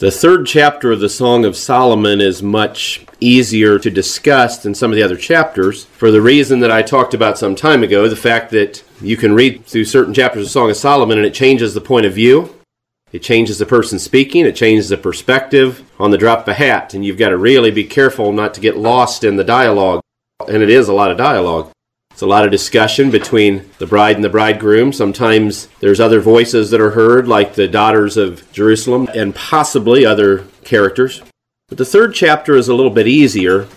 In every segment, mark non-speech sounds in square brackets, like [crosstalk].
The third chapter of the Song of Solomon is much easier to discuss than some of the other chapters for the reason that I talked about some time ago the fact that you can read through certain chapters of Song of Solomon and it changes the point of view. It changes the person speaking, it changes the perspective on the drop of a hat, and you've got to really be careful not to get lost in the dialogue. And it is a lot of dialogue. It's a lot of discussion between the bride and the bridegroom. Sometimes there's other voices that are heard, like the daughters of Jerusalem, and possibly other characters. But the third chapter is a little bit easier.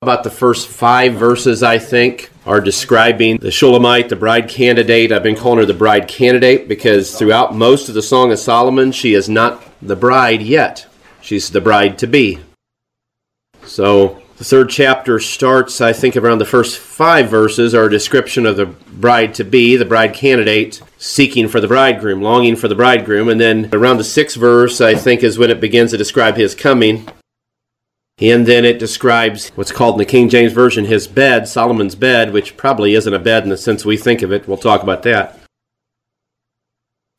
About the first five verses, I think, are describing the Shulamite, the bride candidate. I've been calling her the bride candidate because throughout most of the Song of Solomon, she is not the bride yet. She's the bride to be. So the third chapter starts, I think, around the first five verses, are a description of the bride to be, the bride candidate, seeking for the bridegroom, longing for the bridegroom. And then around the sixth verse, I think, is when it begins to describe his coming. And then it describes what's called in the King James Version his bed, Solomon's bed, which probably isn't a bed in the sense we think of it. We'll talk about that.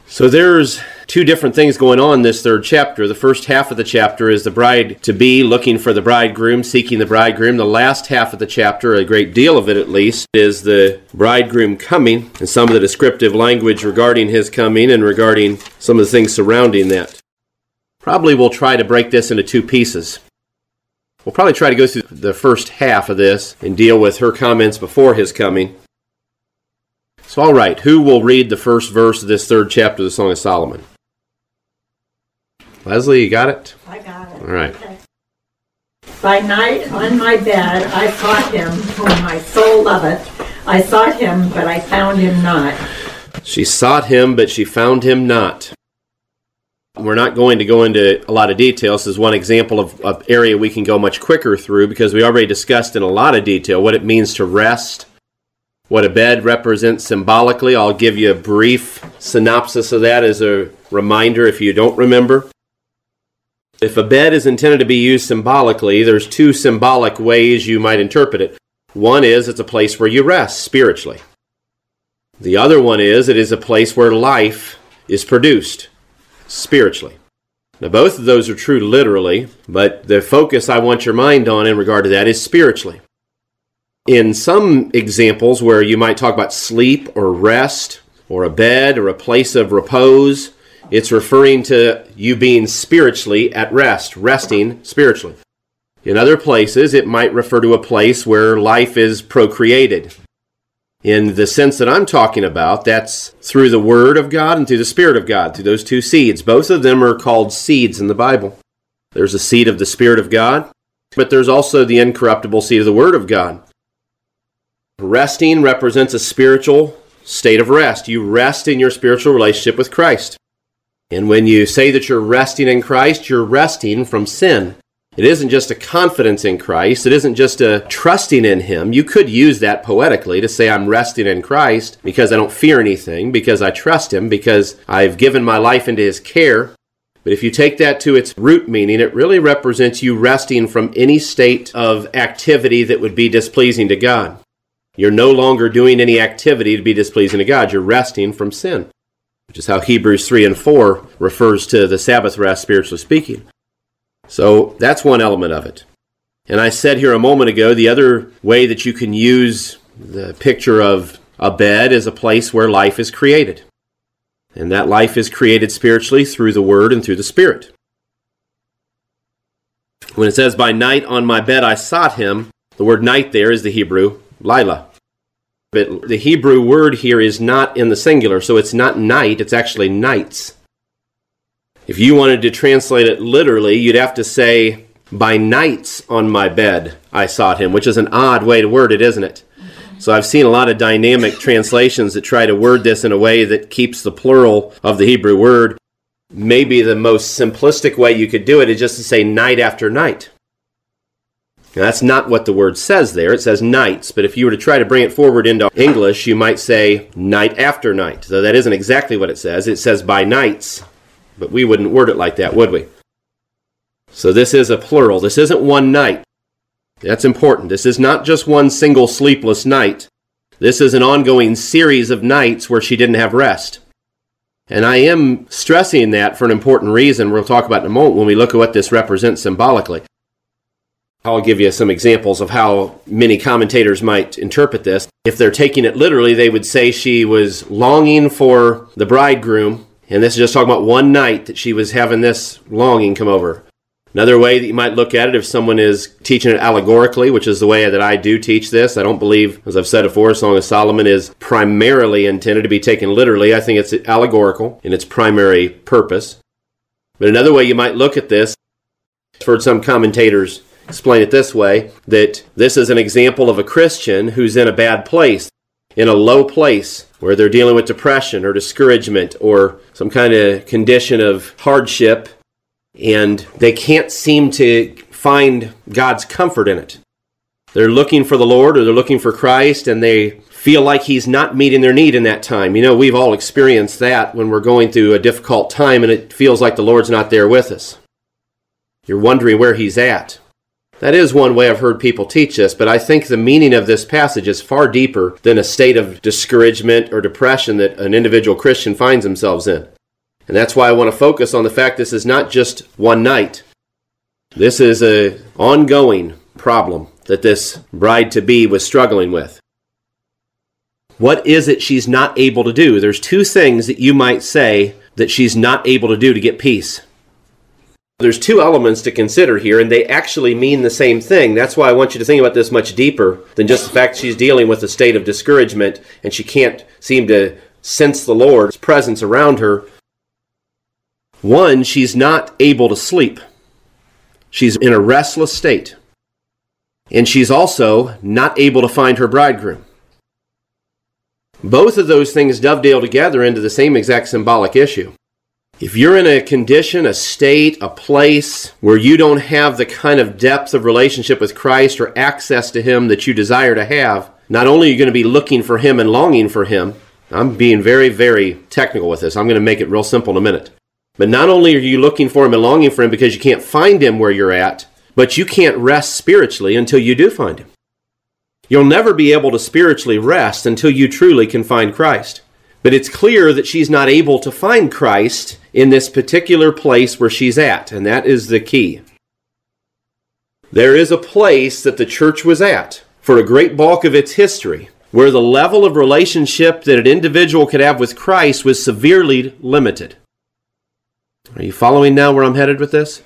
So there's two different things going on in this third chapter. The first half of the chapter is the bride to be looking for the bridegroom, seeking the bridegroom. The last half of the chapter, a great deal of it at least, is the bridegroom coming and some of the descriptive language regarding his coming and regarding some of the things surrounding that. Probably we'll try to break this into two pieces. We'll probably try to go through the first half of this and deal with her comments before his coming. So, all right, who will read the first verse of this third chapter of the Song of Solomon? Leslie, you got it? I got it. All right. Okay. By night on my bed I sought him, whom my soul loveth. I sought him, but I found him not. She sought him, but she found him not. We're not going to go into a lot of details. This is one example of an area we can go much quicker through because we already discussed in a lot of detail what it means to rest, what a bed represents symbolically. I'll give you a brief synopsis of that as a reminder if you don't remember. If a bed is intended to be used symbolically, there's two symbolic ways you might interpret it. One is it's a place where you rest spiritually. The other one is it is a place where life is produced spiritually. Now, both of those are true literally, but the focus I want your mind on in regard to that is spiritually in some examples where you might talk about sleep or rest or a bed or a place of repose, it's referring to you being spiritually at rest, resting spiritually. In other places, it might refer to a place where life is procreated. In the sense that I'm talking about, that's through the Word of God and through the Spirit of God, through those two seeds. Both of them are called seeds in the Bible. There's a seed of the Spirit of God, but there's also the incorruptible seed of the Word of God. Resting represents a spiritual state of rest. You rest in your spiritual relationship with Christ. And when you say that you're resting in Christ, you're resting from sin. It isn't just a confidence in Christ. It isn't just a trusting in Him. You could use that poetically to say, I'm resting in Christ because I don't fear anything, because I trust Him, because I've given my life into His care. But if you take that to its root meaning, it really represents you resting from any state of activity that would be displeasing to God. You're no longer doing any activity to be displeasing to God. You're resting from sin, which is how Hebrews 3 and 4 refers to the Sabbath rest, spiritually speaking. So that's one element of it. And I said here a moment ago the other way that you can use the picture of a bed is a place where life is created. And that life is created spiritually through the Word and through the Spirit. When it says, By night on my bed I sought him, the word night there is the Hebrew Lila. But the Hebrew word here is not in the singular, so it's not night, it's actually nights. If you wanted to translate it literally, you'd have to say, By nights on my bed I sought him, which is an odd way to word it, isn't it? So I've seen a lot of dynamic translations that try to word this in a way that keeps the plural of the Hebrew word. Maybe the most simplistic way you could do it is just to say night after night. Now, that's not what the word says there. It says nights, but if you were to try to bring it forward into English, you might say night after night. Though that isn't exactly what it says. It says by nights, but we wouldn't word it like that, would we? So this is a plural. This isn't one night. That's important. This is not just one single sleepless night. This is an ongoing series of nights where she didn't have rest. And I am stressing that for an important reason we'll talk about in a moment when we look at what this represents symbolically. I'll give you some examples of how many commentators might interpret this. If they're taking it literally, they would say she was longing for the bridegroom, and this is just talking about one night that she was having this longing come over. Another way that you might look at it, if someone is teaching it allegorically, which is the way that I do teach this, I don't believe, as I've said before, Song of Solomon is primarily intended to be taken literally. I think it's allegorical in its primary purpose. But another way you might look at this, I've heard some commentators explain it this way that this is an example of a Christian who's in a bad place, in a low place, where they're dealing with depression or discouragement or some kind of condition of hardship and they can't seem to find God's comfort in it. They're looking for the Lord or they're looking for Christ and they feel like He's not meeting their need in that time. You know, we've all experienced that when we're going through a difficult time and it feels like the Lord's not there with us. You're wondering where He's at. That is one way I've heard people teach this, but I think the meaning of this passage is far deeper than a state of discouragement or depression that an individual Christian finds themselves in. And that's why I want to focus on the fact this is not just one night. This is an ongoing problem that this bride to be was struggling with. What is it she's not able to do? There's two things that you might say that she's not able to do to get peace. There's two elements to consider here, and they actually mean the same thing. That's why I want you to think about this much deeper than just the fact she's dealing with a state of discouragement and she can't seem to sense the Lord's presence around her. One, she's not able to sleep. She's in a restless state. And she's also not able to find her bridegroom. Both of those things dovetail together into the same exact symbolic issue. If you're in a condition, a state, a place where you don't have the kind of depth of relationship with Christ or access to Him that you desire to have, not only are you going to be looking for Him and longing for Him, I'm being very, very technical with this. I'm going to make it real simple in a minute. But not only are you looking for him and longing for him because you can't find him where you're at, but you can't rest spiritually until you do find him. You'll never be able to spiritually rest until you truly can find Christ. But it's clear that she's not able to find Christ in this particular place where she's at, and that is the key. There is a place that the church was at for a great bulk of its history where the level of relationship that an individual could have with Christ was severely limited. Are you following now where I'm headed with this?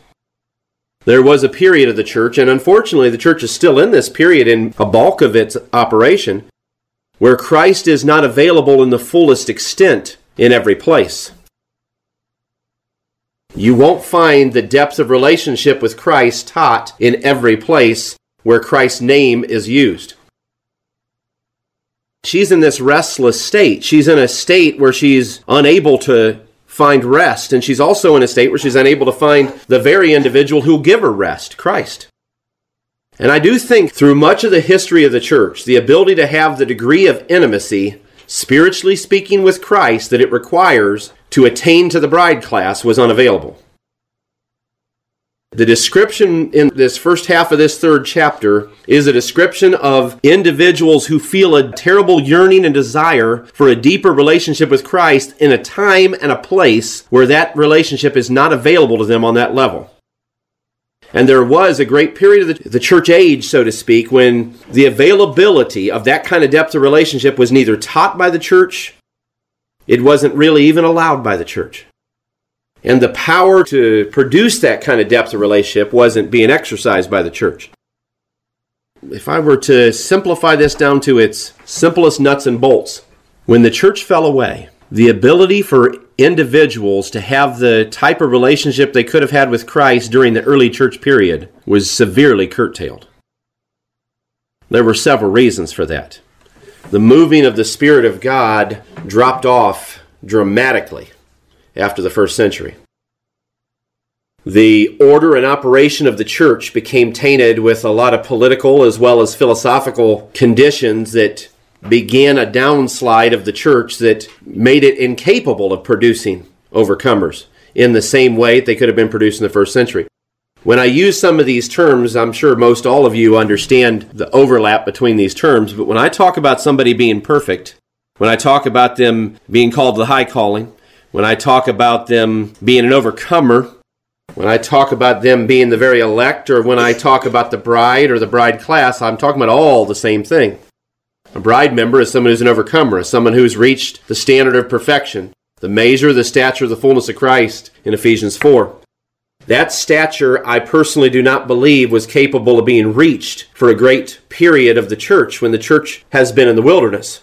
There was a period of the church, and unfortunately, the church is still in this period in a bulk of its operation, where Christ is not available in the fullest extent in every place. You won't find the depth of relationship with Christ taught in every place where Christ's name is used. She's in this restless state. She's in a state where she's unable to find rest. And she's also in a state where she's unable to find the very individual who'll give her rest, Christ. And I do think through much of the history of the church, the ability to have the degree of intimacy, spiritually speaking, with Christ that it requires to attain to the bride class was unavailable. The description in this first half of this third chapter is a description of individuals who feel a terrible yearning and desire for a deeper relationship with Christ in a time and a place where that relationship is not available to them on that level. And there was a great period of the, the, church age, so to speak, when the availability of that kind of depth of relationship was neither taught by the church, it wasn't really even allowed by the church and the power to produce that kind of depth of relationship wasn't being exercised by the church. If I were to simplify this down to its simplest nuts and bolts, when the church fell away, the ability for individuals to have the type of relationship they could have had with Christ during the early church period was severely curtailed. There were several reasons for that. The moving of the Spirit of God dropped off dramatically after the first century. The order and operation of the church became tainted with a lot of political as well as philosophical conditions that began a downslide of the church that made it incapable of producing overcomers in the same way they could have been produced in the first century. When I use some of these terms, I'm sure most all of you understand the overlap between these terms, but when I talk about somebody being perfect, when I talk about them being called the high calling, when I talk about them being an overcomer, when I talk about them being the very elect, or when I talk about the bride or the bride class, I'm talking about all the same thing. A bride member is someone who's an overcomer, is someone who's reached the standard of perfection, the measure, the stature, the fullness of Christ in Ephesians 4. That stature, I personally do not believe, was capable of being reached for a great period of the church when the church has been in the wilderness.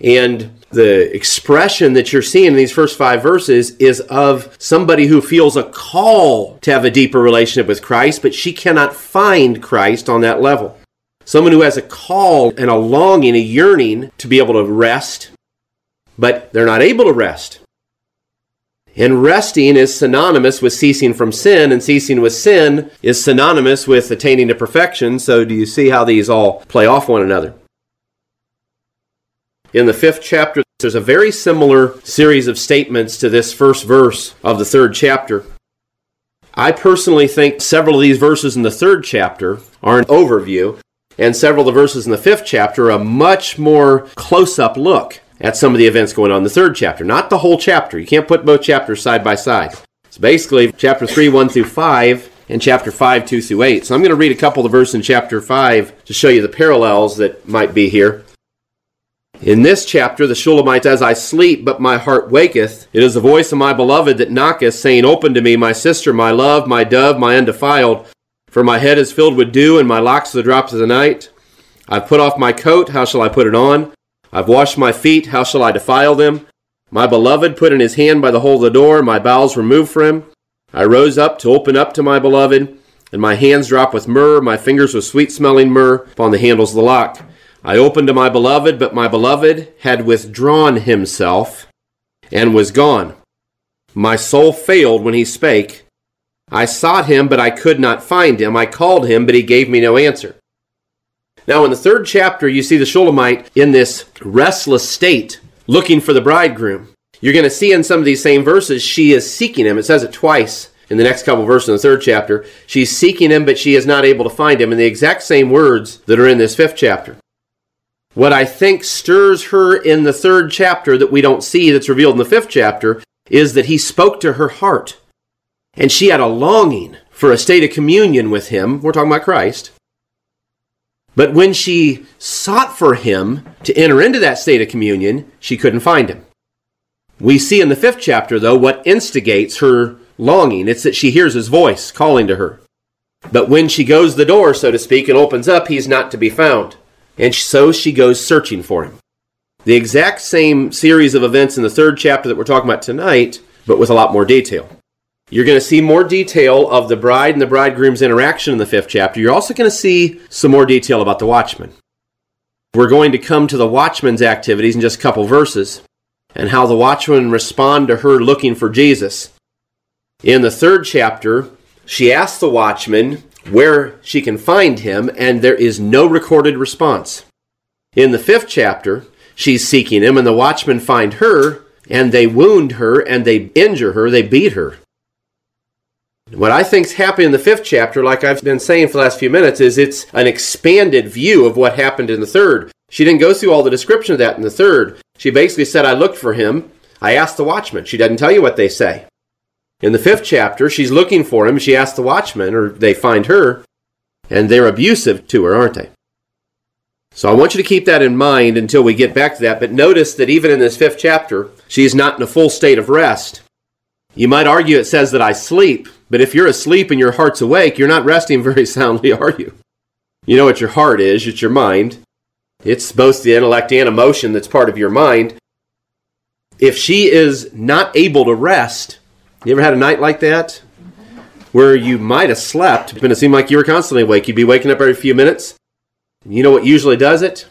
And the expression that you're seeing in these first five verses is of somebody who feels a call to have a deeper relationship with Christ, but she cannot find Christ on that level. Someone who has a call and a longing, a yearning to be able to rest, but they're not able to rest. And resting is synonymous with ceasing from sin, and ceasing with sin is synonymous with attaining to perfection. So, do you see how these all play off one another? In the fifth chapter, there's a very similar series of statements to this first verse of the third chapter. I personally think several of these verses in the third chapter are an overview, and several of the verses in the fifth chapter a much more close up look at some of the events going on in the third chapter. Not the whole chapter. You can't put both chapters side by side. It's basically chapter 3, 1 through 5, and chapter 5, 2 through 8. So I'm going to read a couple of the verses in chapter 5 to show you the parallels that might be here. In this chapter, the Shulamite, as I sleep, but my heart waketh, it is the voice of my beloved that knocketh, saying, Open to me, my sister, my love, my dove, my undefiled. For my head is filled with dew, and my locks the drops of the night. I've put off my coat, how shall I put it on? I've washed my feet, how shall I defile them? My beloved put in his hand by the hole of the door, my bowels removed from him. I rose up to open up to my beloved, and my hands dropped with myrrh, my fingers with sweet smelling myrrh upon the handles of the lock. I opened to my beloved, but my beloved had withdrawn himself and was gone. My soul failed when he spake. I sought him, but I could not find him. I called him, but he gave me no answer. Now, in the third chapter, you see the Shulamite in this restless state, looking for the bridegroom. You're going to see in some of these same verses, she is seeking him. It says it twice in the next couple verses in the third chapter. She's seeking him, but she is not able to find him in the exact same words that are in this fifth chapter. What I think stirs her in the third chapter that we don't see that's revealed in the fifth chapter is that he spoke to her heart. And she had a longing for a state of communion with him. We're talking about Christ. But when she sought for him to enter into that state of communion, she couldn't find him. We see in the fifth chapter, though, what instigates her longing. It's that she hears his voice calling to her. But when she goes the door, so to speak, and opens up, he's not to be found and so she goes searching for him. The exact same series of events in the third chapter that we're talking about tonight, but with a lot more detail. You're going to see more detail of the bride and the bridegroom's interaction in the fifth chapter. You're also going to see some more detail about the watchman. We're going to come to the watchman's activities in just a couple verses and how the watchman respond to her looking for Jesus. In the third chapter, she asks the watchman where she can find him, and there is no recorded response. In the fifth chapter, she's seeking him, and the watchmen find her, and they wound her, and they injure her, they beat her. What I think's happening in the fifth chapter, like I've been saying for the last few minutes, is it's an expanded view of what happened in the third. She didn't go through all the description of that in the third. She basically said, I looked for him. I asked the watchman. She doesn't tell you what they say. In the fifth chapter, she's looking for him. She asks the watchman, or they find her, and they're abusive to her, aren't they? So I want you to keep that in mind until we get back to that. But notice that even in this fifth chapter, she's not in a full state of rest. You might argue it says that I sleep, but if you're asleep and your heart's awake, you're not resting very [laughs] soundly, are you? You know what your heart is, it's your mind. It's both the intellect and emotion that's part of your mind. If she is not able to rest, you ever had a night like that? Where you might have slept, but it seemed like you were constantly awake. You'd be waking up every few minutes. You know what usually does it?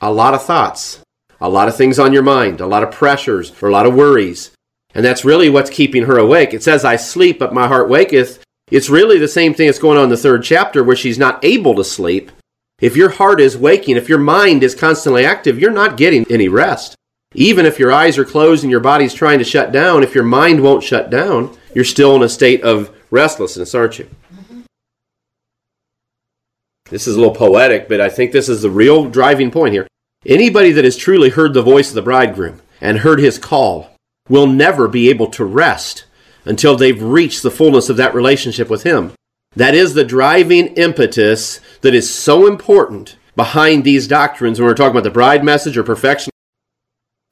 A lot of thoughts, a lot of things on your mind, a lot of pressures, or a lot of worries. And that's really what's keeping her awake. It says, I sleep, but my heart waketh. It's really the same thing that's going on in the third chapter where she's not able to sleep. If your heart is waking, if your mind is constantly active, you're not getting any rest. Even if your eyes are closed and your body's trying to shut down, if your mind won't shut down, you're still in a state of restlessness, aren't you? This is a little poetic, but I think this is the real driving point here. Anybody that has truly heard the voice of the bridegroom and heard his call will never be able to rest until they've reached the fullness of that relationship with Him. That is the driving impetus that is so important behind these doctrines when we're talking about the bride message or perfection.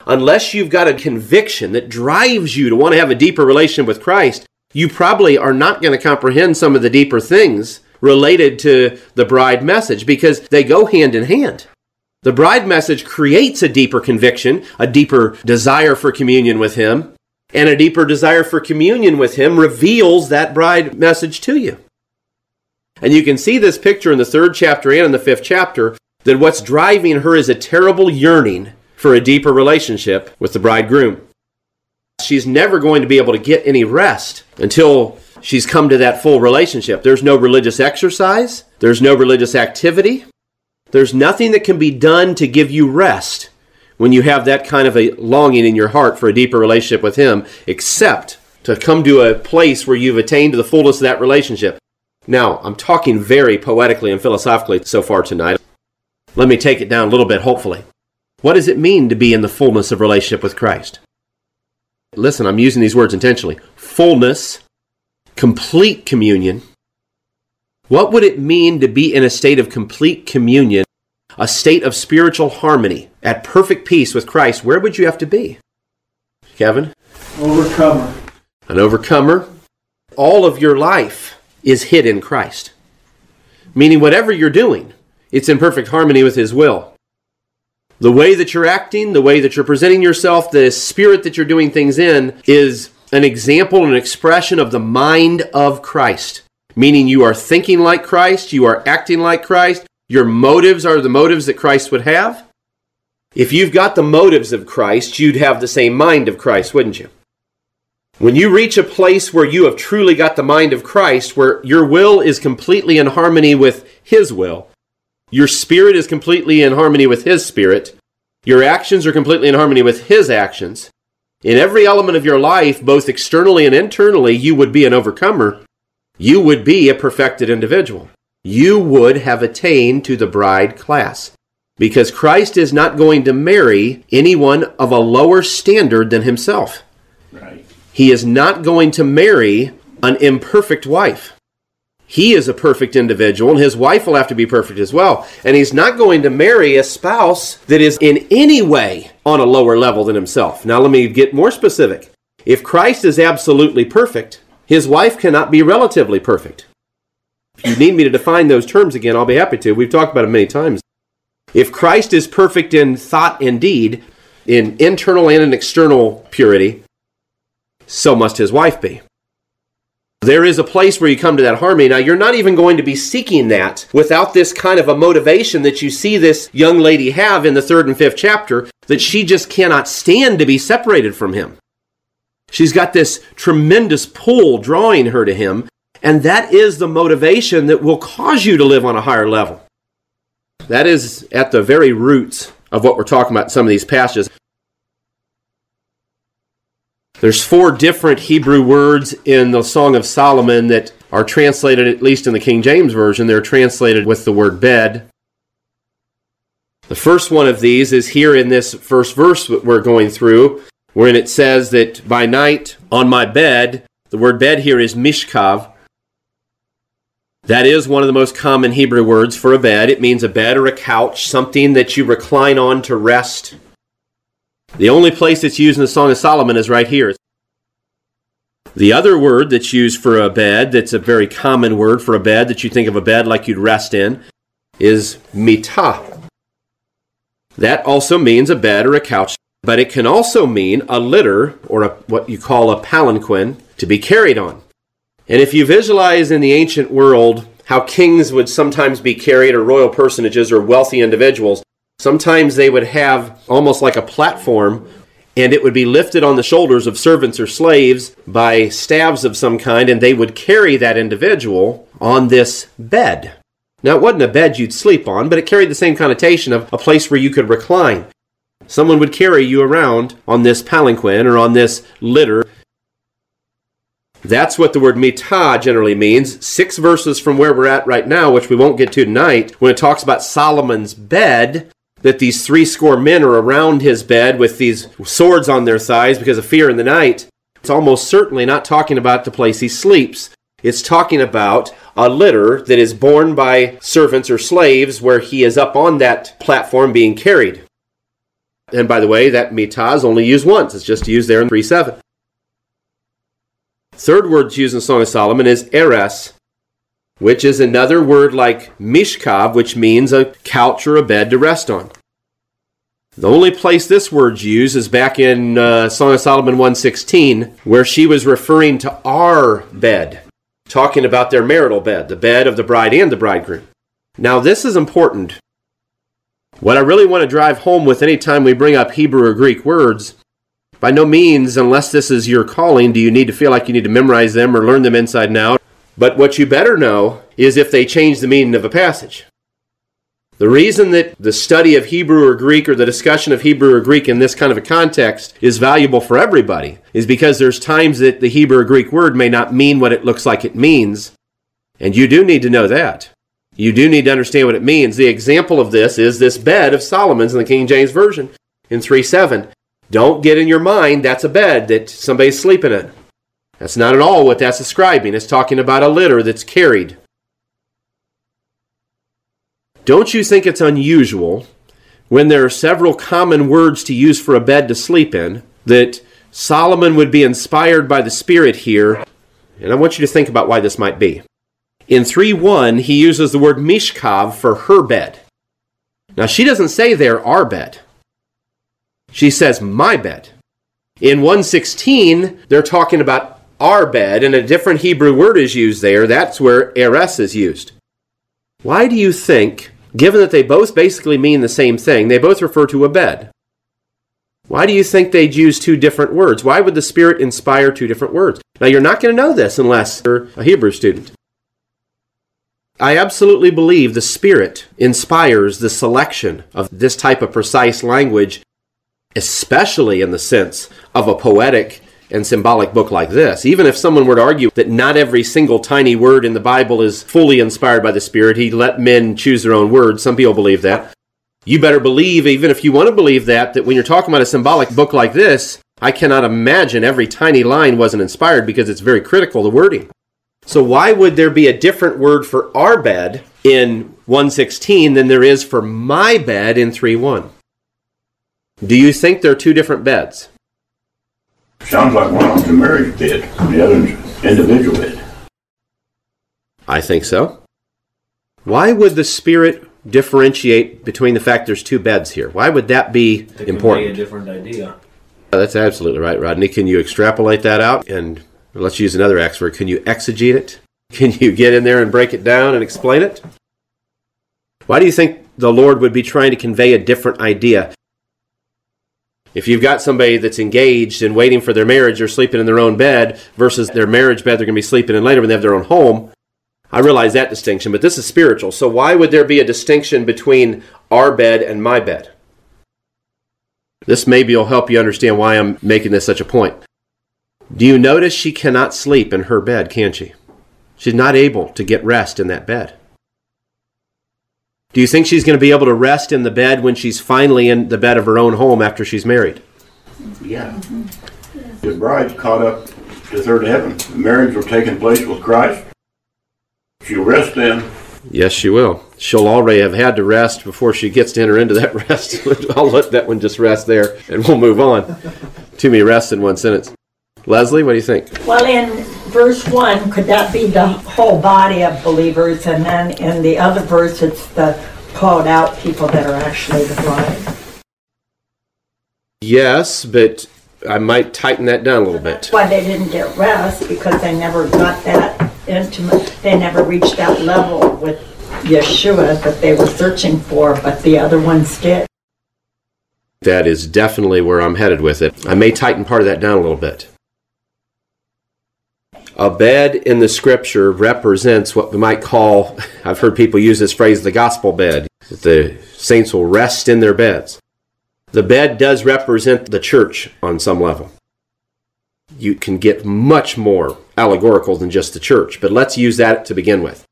Unless you've got a conviction that drives you to want to have a deeper relationship with Christ, you probably are not going to comprehend some of the deeper things related to the bride message because they go hand in hand. The bride message creates a deeper conviction, a deeper desire for communion with Him, and a deeper desire for communion with Him reveals that bride message to you. And you can see this picture in the third chapter and in the fifth chapter that what's driving her is a terrible yearning for a deeper relationship with the bridegroom. She's never going to be able to get any rest until she's come to that full relationship. There's no religious exercise, there's no religious activity, there's nothing that can be done to give you rest when you have that kind of a longing in your heart for a deeper relationship with Him, except to come to a place where you've attained to the fullness of that relationship. Now, I'm talking very poetically and philosophically so far tonight. Let me take it down a little bit, hopefully. What does it mean to be in the fullness of relationship with Christ? Listen, I'm using these words intentionally. Fullness, complete communion. What would it mean to be in a state of complete communion, a state of spiritual harmony, at perfect peace with Christ? Where would you have to be? Kevin? Overcomer. An overcomer. All of your life is hid in Christ. Meaning, whatever you're doing, it's in perfect harmony with His will. The way that you're acting, the way that you're presenting yourself, the spirit that you're doing things in is an example, an expression of the mind of Christ. Meaning, you are thinking like Christ, you are acting like Christ, your motives are the motives that Christ would have. If you've got the motives of Christ, you'd have the same mind of Christ, wouldn't you? When you reach a place where you have truly got the mind of Christ, where your will is completely in harmony with His will, your spirit is completely in harmony with His spirit, your actions are completely in harmony with His actions, in every element of your life, both externally and internally, you would be an overcomer. You would be a perfected individual. You would have attained to the bride class. Because Christ is not going to marry anyone of a lower standard than himself. Right. He is not going to marry an imperfect wife. He is a perfect individual, and his wife will have to be perfect as well. And he's not going to marry a spouse that is in any way on a lower level than himself. Now, let me get more specific. If Christ is absolutely perfect, his wife cannot be relatively perfect. If you need me to define those terms again, I'll be happy to. We've talked about it many times. If Christ is perfect in thought and deed, in internal and in external purity, so must his wife be. There is a place where you come to that harmony. Now, you're not even going to be seeking that without this kind of a motivation that you see this young lady have in the third and fifth chapter that she just cannot stand to be separated from him. She's got this tremendous pull drawing her to him, and that is the motivation that will cause you to live on a higher level. That is at the very roots of what we're talking about in some of these passages. There's four different Hebrew words in the Song of Solomon that are translated, at least in the King James Version, they're translated with the word bed. The first one of these is here in this first verse that we're going through, wherein it says that by night on my bed, the word bed here is mishkav. That is one of the most common Hebrew words for a bed. It means a bed or a couch, something that you recline on to rest. The only place it's used in the Song of Solomon is right here. The other word that's used for a bed, that's a very common word for a bed that you think of a bed like you'd rest in, is mitah. That also means a bed or a couch, but it can also mean a litter or a, what you call a palanquin to be carried on. And if you visualize in the ancient world how kings would sometimes be carried, or royal personages, or wealthy individuals, Sometimes they would have almost like a platform, and it would be lifted on the shoulders of servants or slaves by staves of some kind, and they would carry that individual on this bed. Now, it wasn't a bed you'd sleep on, but it carried the same connotation of a place where you could recline. Someone would carry you around on this palanquin or on this litter. That's what the word mitah generally means. Six verses from where we're at right now, which we won't get to tonight, when it talks about Solomon's bed, that these three score men are around his bed with these swords on their thighs because of fear in the night, it's almost certainly not talking about the place he sleeps. It's talking about a litter that is borne by servants or slaves where he is up on that platform being carried. And by the way, that mitah is only used once. It's just used there in 3 7. Third word used in Song of Solomon is eres, which is another word like mishkav, which means a couch or a bed to rest on. The only place this word's used is back in uh, Song of Solomon 116, where she was referring to our bed, talking about their marital bed, the bed of the bride and the bridegroom. Now, this is important what I really want to drive home with any time we bring up Hebrew or Greek words, by no means, unless this is your calling, do you need to feel like you need to memorize them or learn them inside and out. But what you better know is if they change the meaning of a passage. The reason that the study of Hebrew or Greek or the discussion of Hebrew or Greek in this kind of a context is valuable for everybody is because there's times that the Hebrew or Greek word may not mean what it looks like it means. And you do need to know that. You do need to understand what it means. The example of this is this bed of Solomon's in the King James Version in 3 7. Don't get in your mind that's a bed that somebody's sleeping in. That's not at all what that's describing. It's talking about a litter that's carried. Don't you think it's unusual when there are several common words to use for a bed to sleep in that Solomon would be inspired by the Spirit here? And I want you to think about why this might be. In 3 1, he uses the word mishkav for her bed. Now, she doesn't say there our bed. She says my bed. In 116, they're talking about our bed, and a different Hebrew word is used there. That's where eres is used. Why do you think, given that they both basically mean the same thing, they both refer to a bed? Why do you think they'd use two different words? Why would the Spirit inspire two different words? Now, you're not going to know this unless you're a Hebrew student. I absolutely believe the Spirit inspires the selection of this type of precise language, especially in the sense of a poetic and symbolic book like this. Even if someone were to argue that not every single tiny word in the Bible is fully inspired by the Spirit, He let men choose their own words. Some people believe that. You better believe, even if you want to believe that, that when you're talking about a symbolic book like this, I cannot imagine every tiny line wasn't inspired because it's very critical, the wording. So why would there be a different word for our bed in 116 than there is for my bed in 3.1? Do you think they're two different beds? Sounds like one of them's a marriage bed, and the other's individual bed. I think so. Why would the Spirit differentiate between the fact there's two beds here? Why would that be to important? convey a different idea. Uh, that's absolutely right, Rodney. Can you extrapolate that out and let's use another X word. Can you exegete it? [laughs] Can you get in there and break it down and explain it? Why do you think the Lord would be trying to convey a different idea? If you've got somebody that's engaged and waiting for their marriage, they're sleeping in their own bed versus their marriage bed they're going to be sleeping in later when they have their own home. I realize that distinction, but this is spiritual. So why would there be a distinction between our bed and my bed? This maybe will help you understand why I'm making this such a point. Do you notice she cannot sleep in her bed, can she? She's not able to get rest in that bed. Do you think she's going to be able to rest in the bed when she's finally in the bed of her own home after she's married? Yeah. The bride's caught up to third heaven. The marriage will taking place with Christ. She'll rest then. Yes, she will. She'll already have had to rest before she gets to enter into that [laughs] rest. I'll let that one just rest there and we'll move on. Too many rests in one sentence. Leslie, what do you think? Well, in verse 1, could that be the whole body of believers? And then in the other verse, it's the called out people that are actually the bride. Yes, but I might tighten that down a little bit. Why they didn't get rest because they never got that intimate, they never reached that level with Yeshua that they were searching for, but the other ones did. That is definitely where I'm headed with it. I may tighten part of that down a little bit. A bed in the scripture represents what we might call, [laughs] I've heard people use this phrase, the gospel bed. The saints will rest in their beds. The bed does represent the church on some level. You can get much more allegorical than just the church, but let's use that to begin with.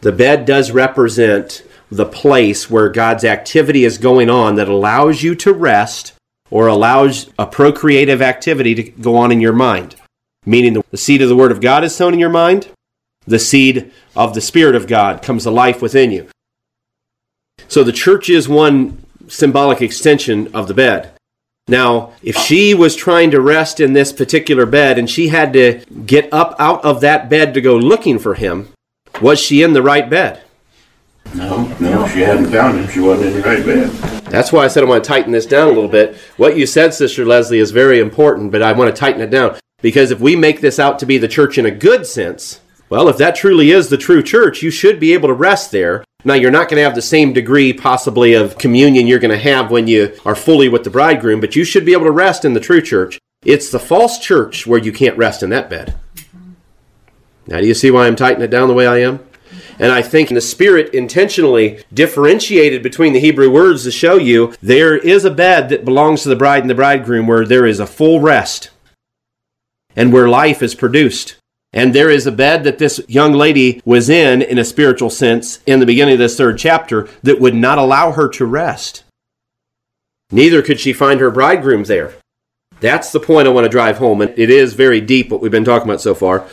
The bed does represent the place where God's activity is going on that allows you to rest or allows a procreative activity to go on in your mind. Meaning the seed of the Word of God is sown in your mind, the seed of the Spirit of God comes to life within you. So the church is one symbolic extension of the bed. Now, if she was trying to rest in this particular bed and she had to get up out of that bed to go looking for him, was she in the right bed? No, no, she hadn't found him. She wasn't in the right bed. That's why I said I want to tighten this down a little bit. What you said, Sister Leslie, is very important, but I want to tighten it down. Because if we make this out to be the church in a good sense, well, if that truly is the true church, you should be able to rest there. Now, you're not going to have the same degree, possibly, of communion you're going to have when you are fully with the bridegroom, but you should be able to rest in the true church. It's the false church where you can't rest in that bed. Now, do you see why I'm tightening it down the way I am? And I think the Spirit intentionally differentiated between the Hebrew words to show you there is a bed that belongs to the bride and the bridegroom where there is a full rest and where life is produced. And there is a bed that this young lady was in, in a spiritual sense, in the beginning of this third chapter, that would not allow her to rest. Neither could she find her bridegroom there. That's the point I want to drive home, and it is very deep what we've been talking about so far.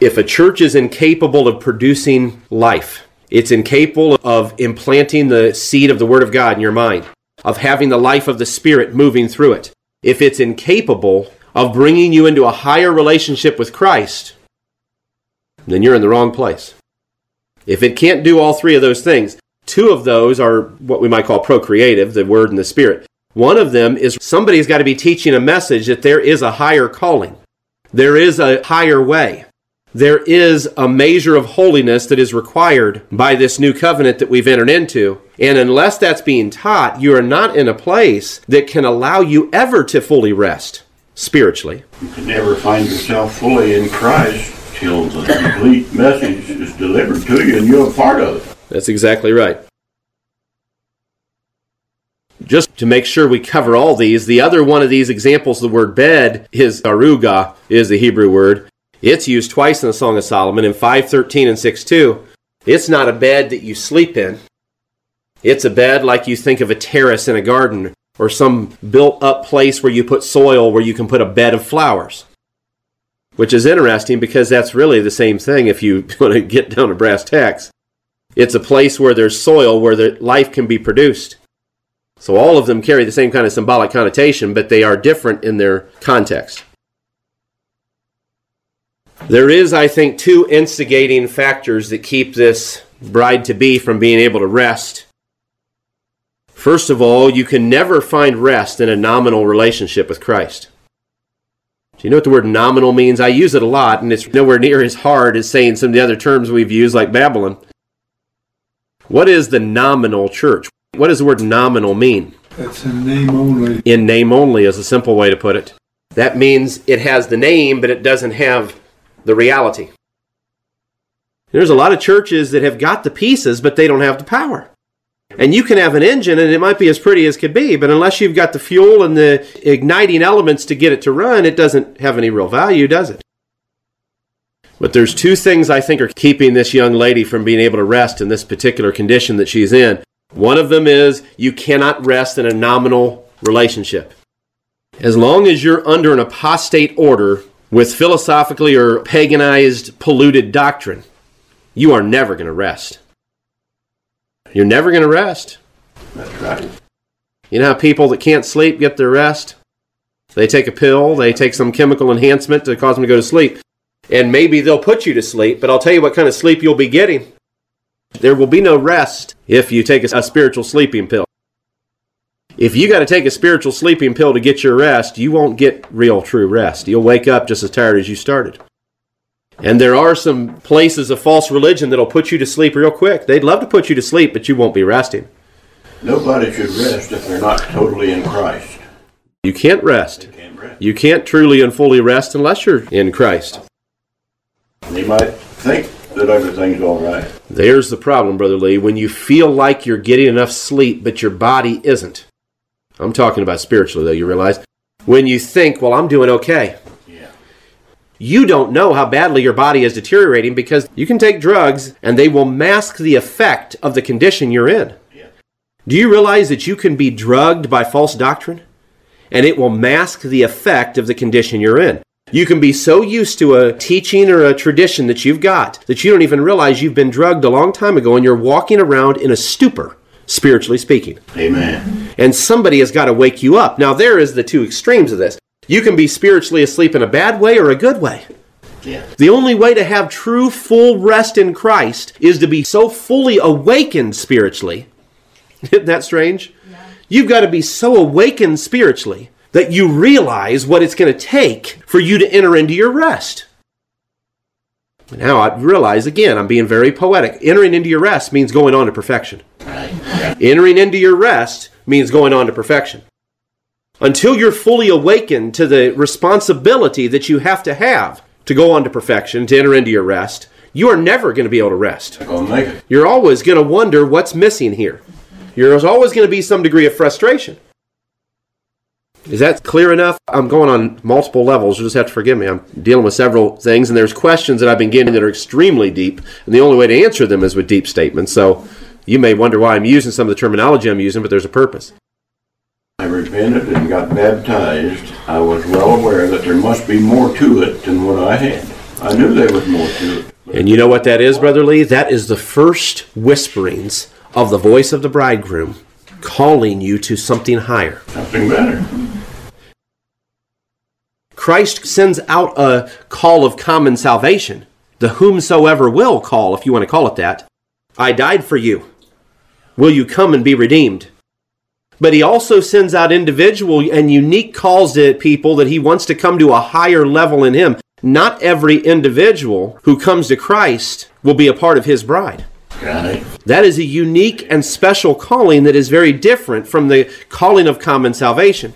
If a church is incapable of producing life, it's incapable of implanting the seed of the Word of God in your mind, of having the life of the Spirit moving through it. If it's incapable of bringing you into a higher relationship with Christ, then you're in the wrong place. If it can't do all three of those things, two of those are what we might call procreative, the Word and the Spirit. One of them is somebody's got to be teaching a message that there is a higher calling, there is a higher way there is a measure of holiness that is required by this new covenant that we've entered into. And unless that's being taught, you are not in a place that can allow you ever to fully rest spiritually. You can never find yourself fully in Christ till the complete message is delivered to you and you're a part of it. That's exactly right. Just to make sure we cover all these, the other one of these examples, the word bed, is aruga, is the Hebrew word. It's used twice in the Song of Solomon in 513 and 6.2. It's not a bed that you sleep in. It's a bed like you think of a terrace in a garden or some built up place where you put soil where you can put a bed of flowers. Which is interesting because that's really the same thing if you [laughs] want to get down to brass tacks. It's a place where there's soil where the life can be produced. So all of them carry the same kind of symbolic connotation, but they are different in their context. There is, I think, two instigating factors that keep this bride to be from being able to rest. First of all, you can never find rest in a nominal relationship with Christ. Do you know what the word nominal means? I use it a lot, and it's nowhere near as hard as saying some of the other terms we've used, like Babylon. What is the nominal church? What does the word nominal mean? It's in name only. In name only is a simple way to put it. That means it has the name, but it doesn't have the reality. There's a lot of churches that have got the pieces, but they don't have the power. And you can have an engine and it might be as pretty as could be, but unless you've got the fuel and the igniting elements to get it to run, it doesn't have any real value, does it? But there's two things I think are keeping this young lady from being able to rest in this particular condition that she's in. One of them is you cannot rest in a nominal relationship. As long as you're under an apostate order, with philosophically or paganized, polluted doctrine, you are never going to rest. You're never going to rest. That's right. You know how people that can't sleep get their rest? They take a pill, they take some chemical enhancement to cause them to go to sleep. And maybe they'll put you to sleep, but I'll tell you what kind of sleep you'll be getting. There will be no rest if you take a, a spiritual sleeping pill. If you got to take a spiritual sleeping pill to get your rest, you won't get real true rest. You'll wake up just as tired as you started. And there are some places of false religion that'll put you to sleep real quick. They'd love to put you to sleep, but you won't be resting. Nobody should rest if they're not totally in Christ. You can't rest. Can't rest. You can't truly and fully rest unless you're in Christ. They might think that everything's all right. There's the problem, Brother Lee. When you feel like you're getting enough sleep, but your body isn't. I'm talking about spiritually, though, you realize. When you think, well, I'm doing okay. You don't know how badly your body is deteriorating because you can take drugs and they will mask the effect of the condition you're in. Do you realize that you can be drugged by false doctrine and it will mask the effect of the condition you're in? You can be so used to a teaching or a tradition that you've got that you don't even realize you've been drugged a long time ago and you're walking around in a stupor, spiritually speaking. Amen. And somebody has got to wake you up. Now, there is the two extremes of this. You can be spiritually asleep in a bad way or a good way. Yeah. The only way to have true full rest in Christ is to be so fully awakened spiritually. [laughs] Isn't that strange? Yeah. You've got to be so awakened spiritually that you realize what it's going to take for you to enter into your rest. Now I realize again, I'm being very poetic. Entering into your rest means going on to perfection. Right. Entering into your rest means going on to perfection. Until you're fully awakened to the responsibility that you have to have to go on to perfection, to enter into your rest, you are never going to be able to rest. Gonna make it. You're always going to wonder what's missing here. There's always going to be some degree of frustration. Is that clear enough? I'm going on multiple levels. You'll just have to forgive me. I'm dealing with several things, and there's questions that I've been getting that are extremely deep, and the only way to answer them is with deep statements. So you may wonder why I'm using some of the terminology I'm using, but there's a purpose. I repented and got baptized. I was well aware that there must be more to it than what I had. I knew there was more to it. And you know what that is, Brother Lee? That is the first whisperings of the voice of the bridegroom calling you to something higher. Something better. Christ sends out a call of common salvation. The whomsoever will call, if you want to call it that. I died for you. Will you come and be redeemed? But he also sends out individual and unique calls to people that he wants to come to a higher level in him. Not every individual who comes to Christ will be a part of his bride. Got it. That is a unique and special calling that is very different from the calling of common salvation.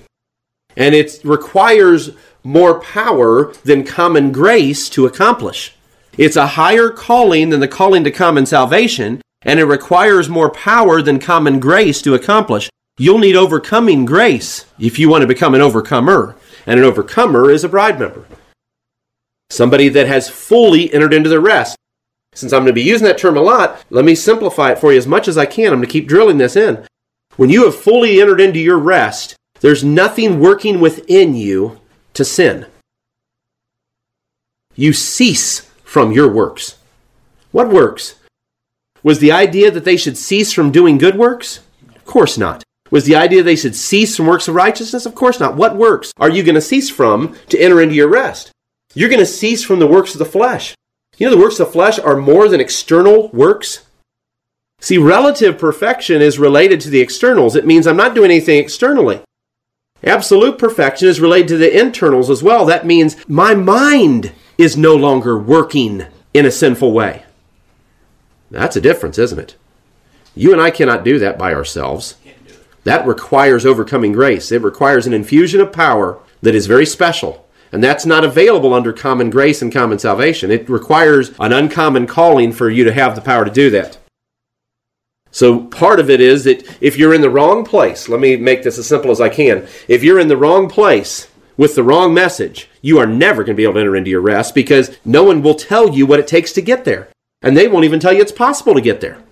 And it requires more power than common grace to accomplish. It's a higher calling than the calling to common salvation, and it requires more power than common grace to accomplish. You'll need overcoming grace if you want to become an overcomer. And an overcomer is a bride member. Somebody that has fully entered into the rest. Since I'm going to be using that term a lot, let me simplify it for you as much as I can. I'm going to keep drilling this in. When you have fully entered into your rest, there's nothing working within you to sin. You cease from your works. What works? Was the idea that they should cease from doing good works? Of course not. Was the idea they should cease from works of righteousness? Of course not. What works are you going to cease from to enter into your rest? You're going to cease from the works of the flesh. You know, the works of the flesh are more than external works. See, relative perfection is related to the externals. It means I'm not doing anything externally. Absolute perfection is related to the internals as well. That means my mind is no longer working in a sinful way. That's a difference, isn't it? You and I cannot do that by ourselves. That requires overcoming grace. It requires an infusion of power that is very special. And that's not available under common grace and common salvation. It requires an uncommon calling for you to have the power to do that. So part of it is that if you're in the wrong place, let me make this as simple as I can. If you're in the wrong place with the wrong message, you are never going to be able to enter into your rest because no one will tell you what it takes to get there. And they won't even tell you it's possible to get there.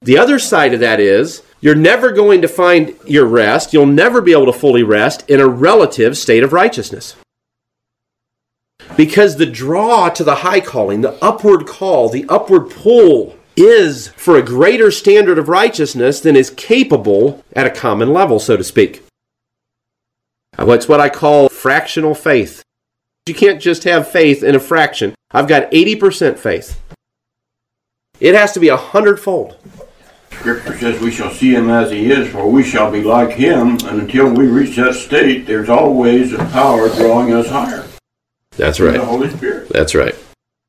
The other side of that is you're never going to find your rest. You'll never be able to fully rest in a relative state of righteousness. Because the draw to the high calling, the upward call, the upward pull is for a greater standard of righteousness than is capable at a common level, so to speak. Uh, what's what I call fractional faith. You can't just have faith in a fraction. I've got 80% faith. It has to be a hundredfold. Scripture says we shall see him as he is, for we shall be like him, and until we reach that state, there's always a power drawing us higher. That's right. The. Holy Spirit. That's right.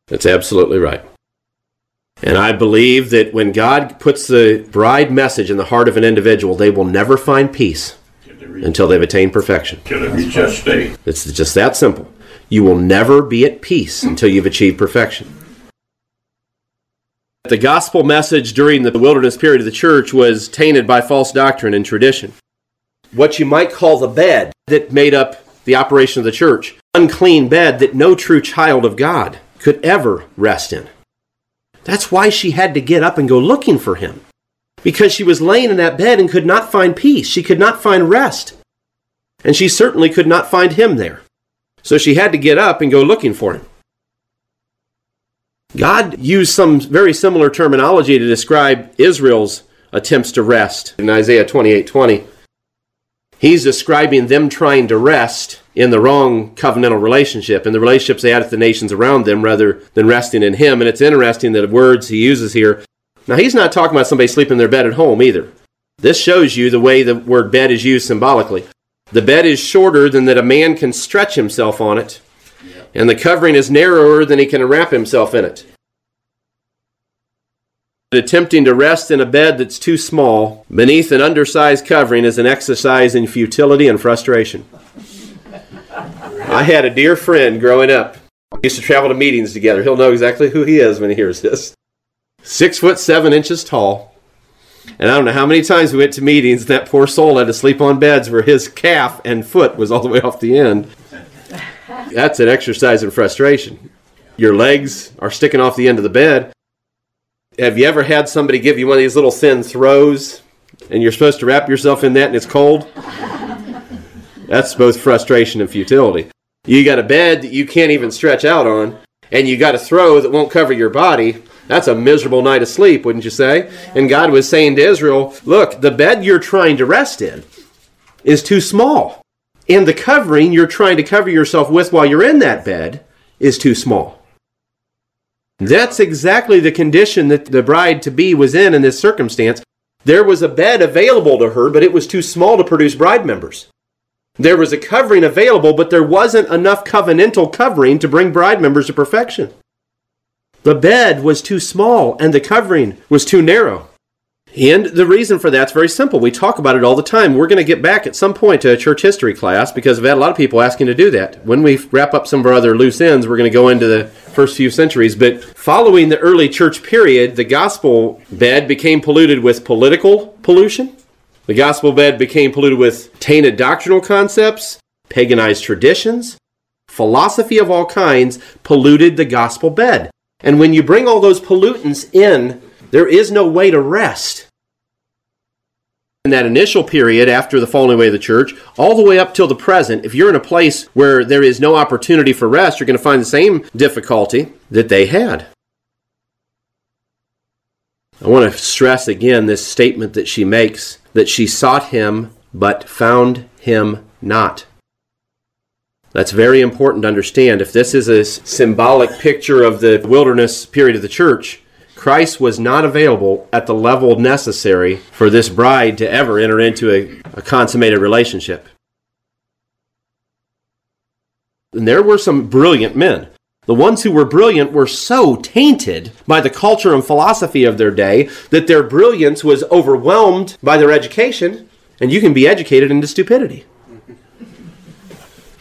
That's absolutely right. And I believe that when God puts the bride message in the heart of an individual, they will never find peace Till they reach, until they've attained perfection. till they reach that state. It's just that simple. You will never be at peace until you've achieved perfection. The gospel message during the wilderness period of the church was tainted by false doctrine and tradition. What you might call the bed that made up the operation of the church unclean bed that no true child of God could ever rest in. That's why she had to get up and go looking for him. Because she was laying in that bed and could not find peace. She could not find rest. And she certainly could not find him there. So she had to get up and go looking for him. God used some very similar terminology to describe Israel's attempts to rest in Isaiah 28 20. He's describing them trying to rest in the wrong covenantal relationship, in the relationships they had with the nations around them rather than resting in Him. And it's interesting that the words he uses here. Now, he's not talking about somebody sleeping in their bed at home either. This shows you the way the word bed is used symbolically. The bed is shorter than that a man can stretch himself on it, and the covering is narrower than he can wrap himself in it. Attempting to rest in a bed that's too small beneath an undersized covering is an exercise in futility and frustration. I had a dear friend growing up. We used to travel to meetings together. He'll know exactly who he is when he hears this. Six foot seven inches tall. And I don't know how many times we went to meetings that poor soul had to sleep on beds where his calf and foot was all the way off the end. That's an exercise in frustration. Your legs are sticking off the end of the bed. Have you ever had somebody give you one of these little thin throws and you're supposed to wrap yourself in that and it's cold? That's both frustration and futility. You got a bed that you can't even stretch out on, and you got a throw that won't cover your body. That's a miserable night of sleep, wouldn't you say? And God was saying to Israel, Look, the bed you're trying to rest in is too small. And the covering you're trying to cover yourself with while you're in that bed is too small. That's exactly the condition that the bride to be was in in this circumstance. There was a bed available to her, but it was too small to produce bride members. There was a covering available, but there wasn't enough covenantal covering to bring bride members to perfection. The bed was too small and the covering was too narrow. And the reason for that's very simple. We talk about it all the time. We're going to get back at some point to a church history class because we've had a lot of people asking to do that. When we wrap up some of our other loose ends, we're going to go into the first few centuries. But following the early church period, the gospel bed became polluted with political pollution. The gospel bed became polluted with tainted doctrinal concepts, paganized traditions, philosophy of all kinds polluted the gospel bed. And when you bring all those pollutants in there is no way to rest. In that initial period after the falling away of the church, all the way up till the present, if you're in a place where there is no opportunity for rest, you're going to find the same difficulty that they had. I want to stress again this statement that she makes that she sought him but found him not. That's very important to understand. If this is a symbolic picture of the wilderness period of the church, Christ was not available at the level necessary for this bride to ever enter into a, a consummated relationship. And there were some brilliant men. The ones who were brilliant were so tainted by the culture and philosophy of their day that their brilliance was overwhelmed by their education, and you can be educated into stupidity.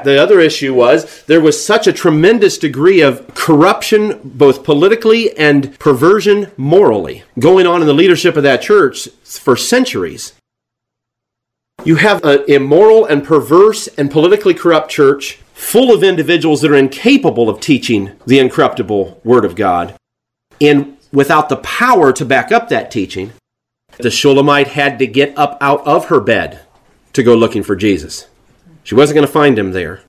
The other issue was there was such a tremendous degree of corruption, both politically and perversion morally, going on in the leadership of that church for centuries. You have an immoral and perverse and politically corrupt church full of individuals that are incapable of teaching the incorruptible Word of God. And without the power to back up that teaching, the Shulamite had to get up out of her bed to go looking for Jesus. She wasn't going to find him there.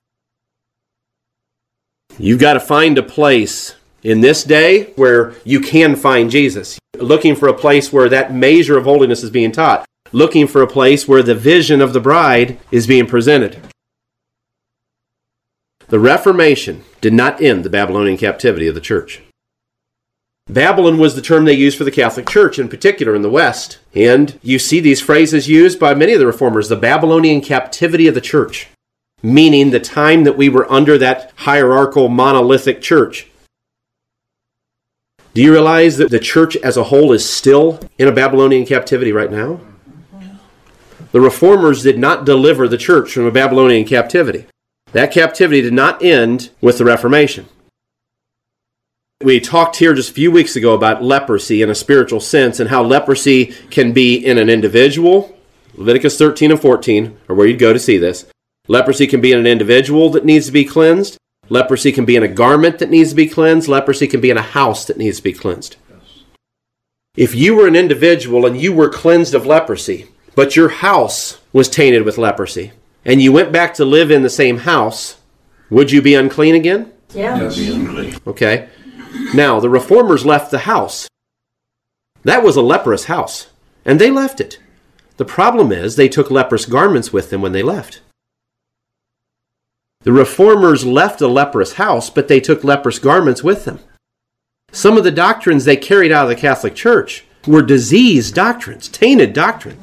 You've got to find a place in this day where you can find Jesus. Looking for a place where that measure of holiness is being taught. Looking for a place where the vision of the bride is being presented. The Reformation did not end the Babylonian captivity of the church. Babylon was the term they used for the Catholic Church, in particular in the West. And you see these phrases used by many of the reformers the Babylonian captivity of the church, meaning the time that we were under that hierarchical monolithic church. Do you realize that the church as a whole is still in a Babylonian captivity right now? The reformers did not deliver the church from a Babylonian captivity. That captivity did not end with the Reformation. We talked here just a few weeks ago about leprosy in a spiritual sense and how leprosy can be in an individual. Leviticus 13 and 14 are where you'd go to see this. Leprosy can be in an individual that needs to be cleansed. Leprosy can be in a garment that needs to be cleansed. Leprosy can be in a house that needs to be cleansed. If you were an individual and you were cleansed of leprosy, but your house was tainted with leprosy, and you went back to live in the same house, would you be unclean again? Yeah. Be. Okay. Now, the reformers left the house. That was a leprous house, and they left it. The problem is they took leprous garments with them when they left. The reformers left a leprous house, but they took leprous garments with them. Some of the doctrines they carried out of the Catholic Church were diseased doctrines, tainted doctrine.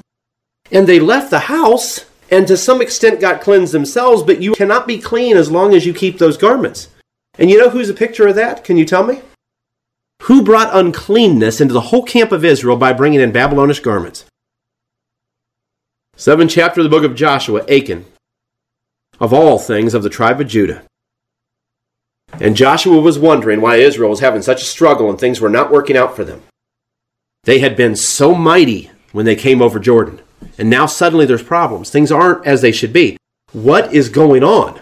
And they left the house and to some extent got cleansed themselves, but you cannot be clean as long as you keep those garments. And you know who's a picture of that? Can you tell me? Who brought uncleanness into the whole camp of Israel by bringing in Babylonish garments? Seventh chapter of the book of Joshua, Achan, of all things of the tribe of Judah. And Joshua was wondering why Israel was having such a struggle and things were not working out for them. They had been so mighty when they came over Jordan, and now suddenly there's problems. Things aren't as they should be. What is going on?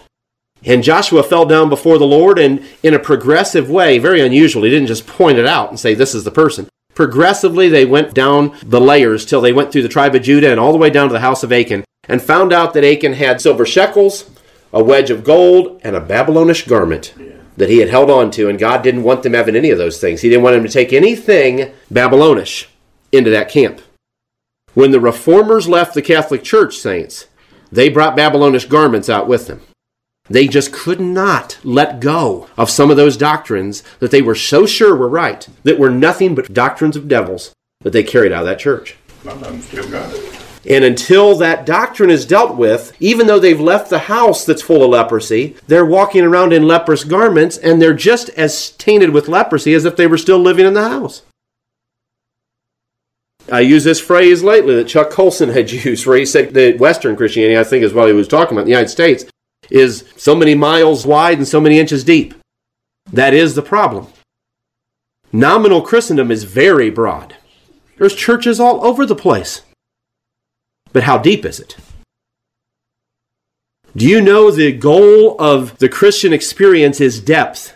And Joshua fell down before the Lord, and in a progressive way, very unusual, he didn't just point it out and say, This is the person. Progressively, they went down the layers till they went through the tribe of Judah and all the way down to the house of Achan, and found out that Achan had silver shekels, a wedge of gold, and a Babylonish garment that he had held on to, and God didn't want them having any of those things. He didn't want them to take anything Babylonish into that camp. When the reformers left the Catholic Church, saints, they brought Babylonish garments out with them. They just could not let go of some of those doctrines that they were so sure were right, that were nothing but doctrines of devils that they carried out of that church. Of them still got it. And until that doctrine is dealt with, even though they've left the house that's full of leprosy, they're walking around in leprous garments and they're just as tainted with leprosy as if they were still living in the house. I use this phrase lately that Chuck Colson had [laughs] used, where he said that Western Christianity, I think is what he was talking about, the United States, is so many miles wide and so many inches deep. That is the problem. Nominal Christendom is very broad. There's churches all over the place. But how deep is it? Do you know the goal of the Christian experience is depth?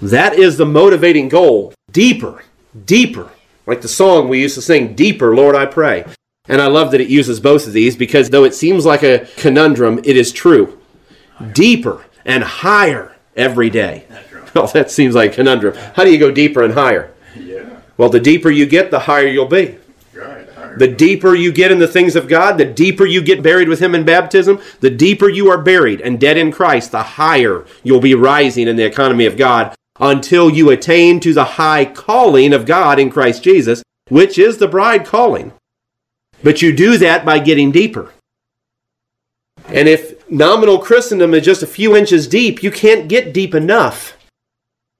That is the motivating goal. Deeper, deeper. Like the song we used to sing, Deeper, Lord, I pray. And I love that it uses both of these because though it seems like a conundrum, it is true. Deeper and higher every day. [laughs] Well, that seems like a conundrum. How do you go deeper and higher? Yeah, Well, the deeper you get, the higher you'll be. The deeper you get in the things of God, the deeper you get buried with Him in baptism, the deeper you are buried and dead in Christ, the higher you'll be rising in the economy of God until you attain to the high calling of God in Christ Jesus, which is the bride calling. But you do that by getting deeper. And if nominal Christendom is just a few inches deep, you can't get deep enough.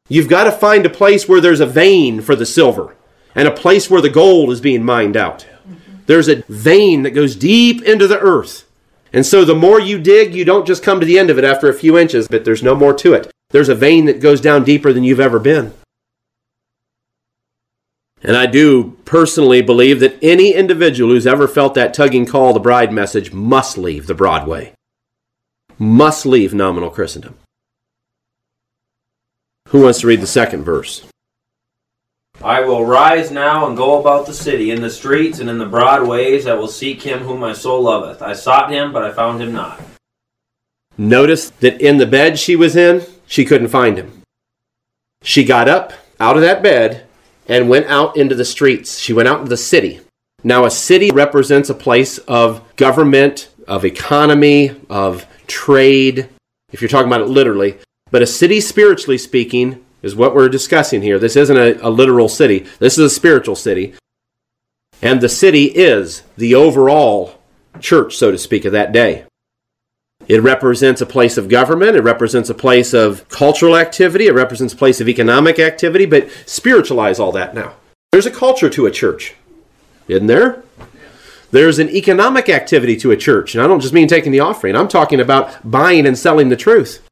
You've got to find a place where there's a vein for the silver and a place where the gold is being mined out. There's a vein that goes deep into the earth. And so the more you dig, you don't just come to the end of it after a few inches, but there's no more to it. There's a vein that goes down deeper than you've ever been. And I do personally believe that any individual who's ever felt that tugging call, the bride message, must leave the Broadway. Must leave nominal Christendom. Who wants to read the second verse? I will rise now and go about the city, in the streets and in the broad ways. I will seek him whom my soul loveth. I sought him, but I found him not. Notice that in the bed she was in, she couldn't find him. She got up out of that bed and went out into the streets. She went out into the city. Now, a city represents a place of government, of economy, of trade, if you're talking about it literally. But a city, spiritually speaking, is what we're discussing here. This isn't a, a literal city, this is a spiritual city. And the city is the overall church, so to speak, of that day. It represents a place of government. It represents a place of cultural activity. It represents a place of economic activity. But spiritualize all that now. There's a culture to a church, isn't there? There's an economic activity to a church. And I don't just mean taking the offering, I'm talking about buying and selling the truth.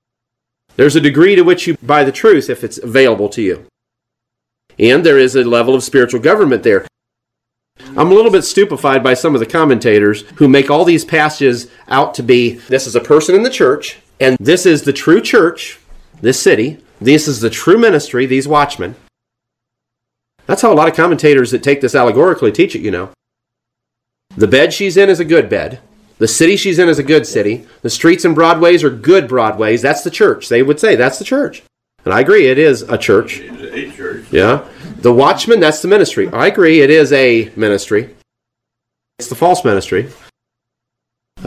There's a degree to which you buy the truth if it's available to you. And there is a level of spiritual government there. I'm a little bit stupefied by some of the commentators who make all these passages out to be this is a person in the church, and this is the true church, this city, this is the true ministry, these watchmen. That's how a lot of commentators that take this allegorically teach it, you know. The bed she's in is a good bed. The city she's in is a good city. The streets and broadways are good broadways. That's the church. They would say that's the church. And I agree, it is a church. A church. Yeah. The watchman, that's the ministry. I agree, it is a ministry. It's the false ministry.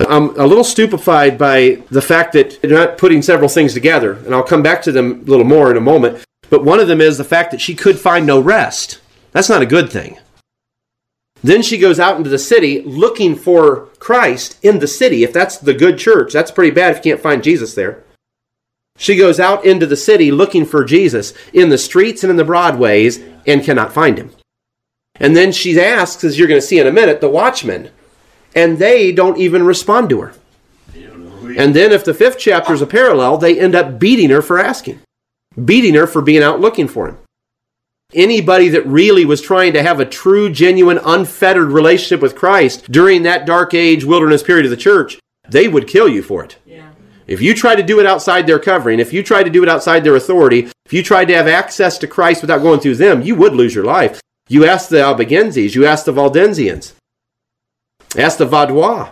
I'm a little stupefied by the fact that they're not putting several things together, and I'll come back to them a little more in a moment. But one of them is the fact that she could find no rest. That's not a good thing. Then she goes out into the city looking for Christ in the city. If that's the good church, that's pretty bad if you can't find Jesus there. She goes out into the city looking for Jesus in the streets and in the broadways and cannot find him. And then she asks, as you're going to see in a minute, the watchmen, and they don't even respond to her. And then, if the fifth chapter is a parallel, they end up beating her for asking, beating her for being out looking for him. Anybody that really was trying to have a true, genuine, unfettered relationship with Christ during that dark age wilderness period of the church, they would kill you for it. If you try to do it outside their covering, if you try to do it outside their authority, if you tried to have access to Christ without going through them, you would lose your life. You ask the Albigenses, you ask the Valdensians, ask the Vaudois.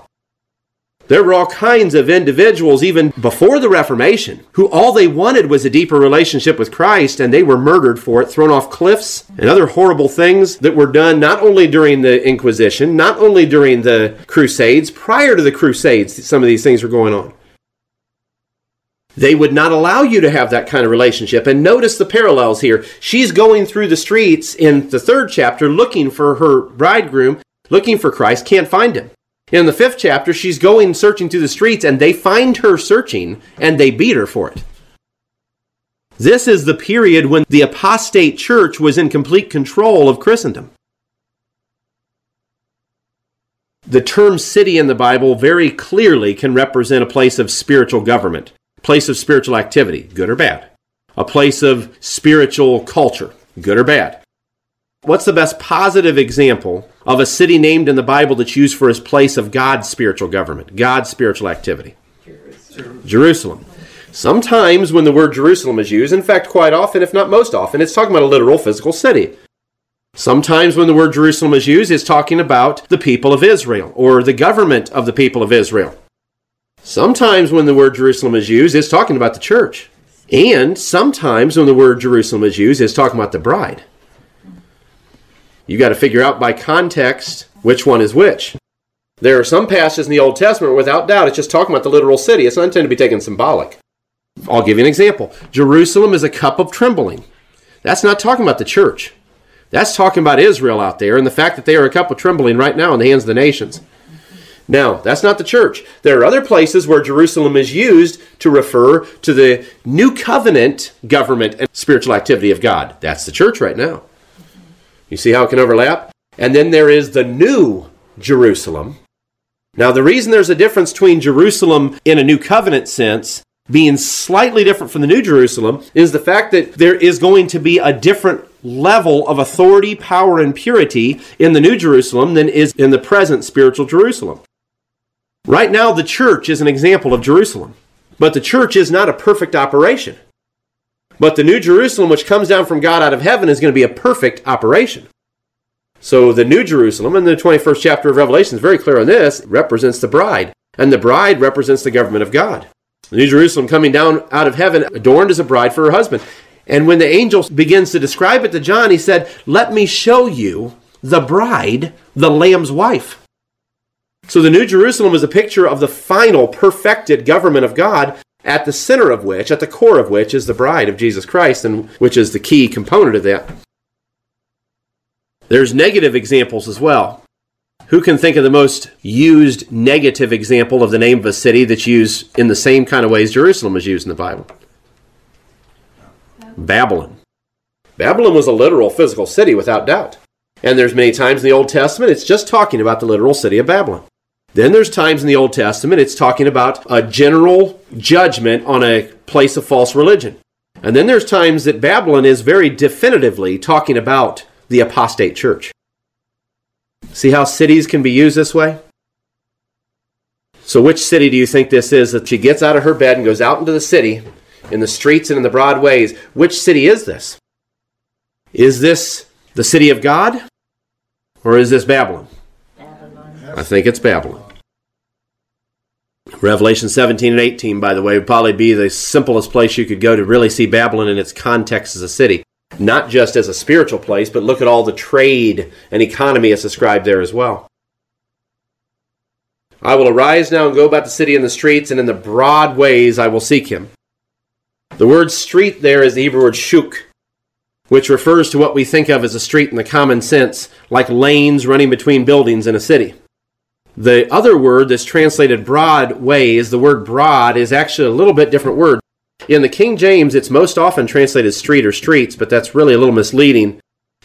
There were all kinds of individuals, even before the Reformation, who all they wanted was a deeper relationship with Christ, and they were murdered for it, thrown off cliffs, and other horrible things that were done not only during the Inquisition, not only during the Crusades, prior to the Crusades, some of these things were going on. They would not allow you to have that kind of relationship. And notice the parallels here. She's going through the streets in the third chapter looking for her bridegroom, looking for Christ, can't find him. In the fifth chapter, she's going searching through the streets and they find her searching and they beat her for it. This is the period when the apostate church was in complete control of Christendom. The term city in the Bible very clearly can represent a place of spiritual government, place of spiritual activity, good or bad, a place of spiritual culture, good or bad. What's the best positive example of a city named in the Bible that's used for its place of God's spiritual government, God's spiritual activity? Jerusalem. Sometimes when the word Jerusalem is used, in fact, quite often, if not most often, it's talking about a literal physical city. Sometimes when the word Jerusalem is used, it's talking about the people of Israel or the government of the people of Israel. Sometimes when the word Jerusalem is used, it's talking about the church. And sometimes when the word Jerusalem is used, it's talking about the bride. You got to figure out by context which one is which. There are some passages in the Old Testament, without doubt, it's just talking about the literal city. It's not intended to be taken symbolic. I'll give you an example. Jerusalem is a cup of trembling. That's not talking about the church. That's talking about Israel out there and the fact that they are a cup of trembling right now in the hands of the nations. Now, that's not the church. There are other places where Jerusalem is used to refer to the new covenant government and spiritual activity of God. That's the church right now. You see how it can overlap? And then there is the new Jerusalem. Now, the reason there's a difference between Jerusalem in a new covenant sense being slightly different from the new Jerusalem is the fact that there is going to be a different level of authority, power, and purity in the new Jerusalem than is in the present spiritual Jerusalem. Right now, the church is an example of Jerusalem, but the church is not a perfect operation. But the new Jerusalem, which comes down from God out of heaven, is going to be a perfect operation. So the new Jerusalem in the 21st chapter of Revelation is very clear on this, represents the bride. And the bride represents the government of God. The new Jerusalem coming down out of heaven, adorned as a bride for her husband. And when the angel begins to describe it to John, he said, Let me show you the bride, the Lamb's wife. So the New Jerusalem is a picture of the final, perfected government of God, at the center of which, at the core of which, is the bride of Jesus Christ, and which is the key component of that. There's negative examples as well. Who can think of the most used negative example of the name of a city that's used in the same kind of ways Jerusalem is used in the Bible? Babylon. Babylon was a literal physical city without doubt. And there's many times in the Old Testament it's just talking about the literal city of Babylon. Then there's times in the Old Testament it's talking about a general judgment on a place of false religion. And then there's times that Babylon is very definitively talking about the apostate church. See how cities can be used this way? So, which city do you think this is that she gets out of her bed and goes out into the city, in the streets and in the broad ways? Which city is this? Is this the city of God? Or is this Babylon? I think it's Babylon. Revelation 17 and 18, by the way, would probably be the simplest place you could go to really see Babylon in its context as a city. Not just as a spiritual place, but look at all the trade and economy that's described there as well. I will arise now and go about the city in the streets, and in the broad ways I will seek him. The word street there is the Hebrew word shuk, which refers to what we think of as a street in the common sense, like lanes running between buildings in a city. The other word that's translated broad ways, the word broad, is actually a little bit different word. In the King James, it's most often translated street or streets, but that's really a little misleading.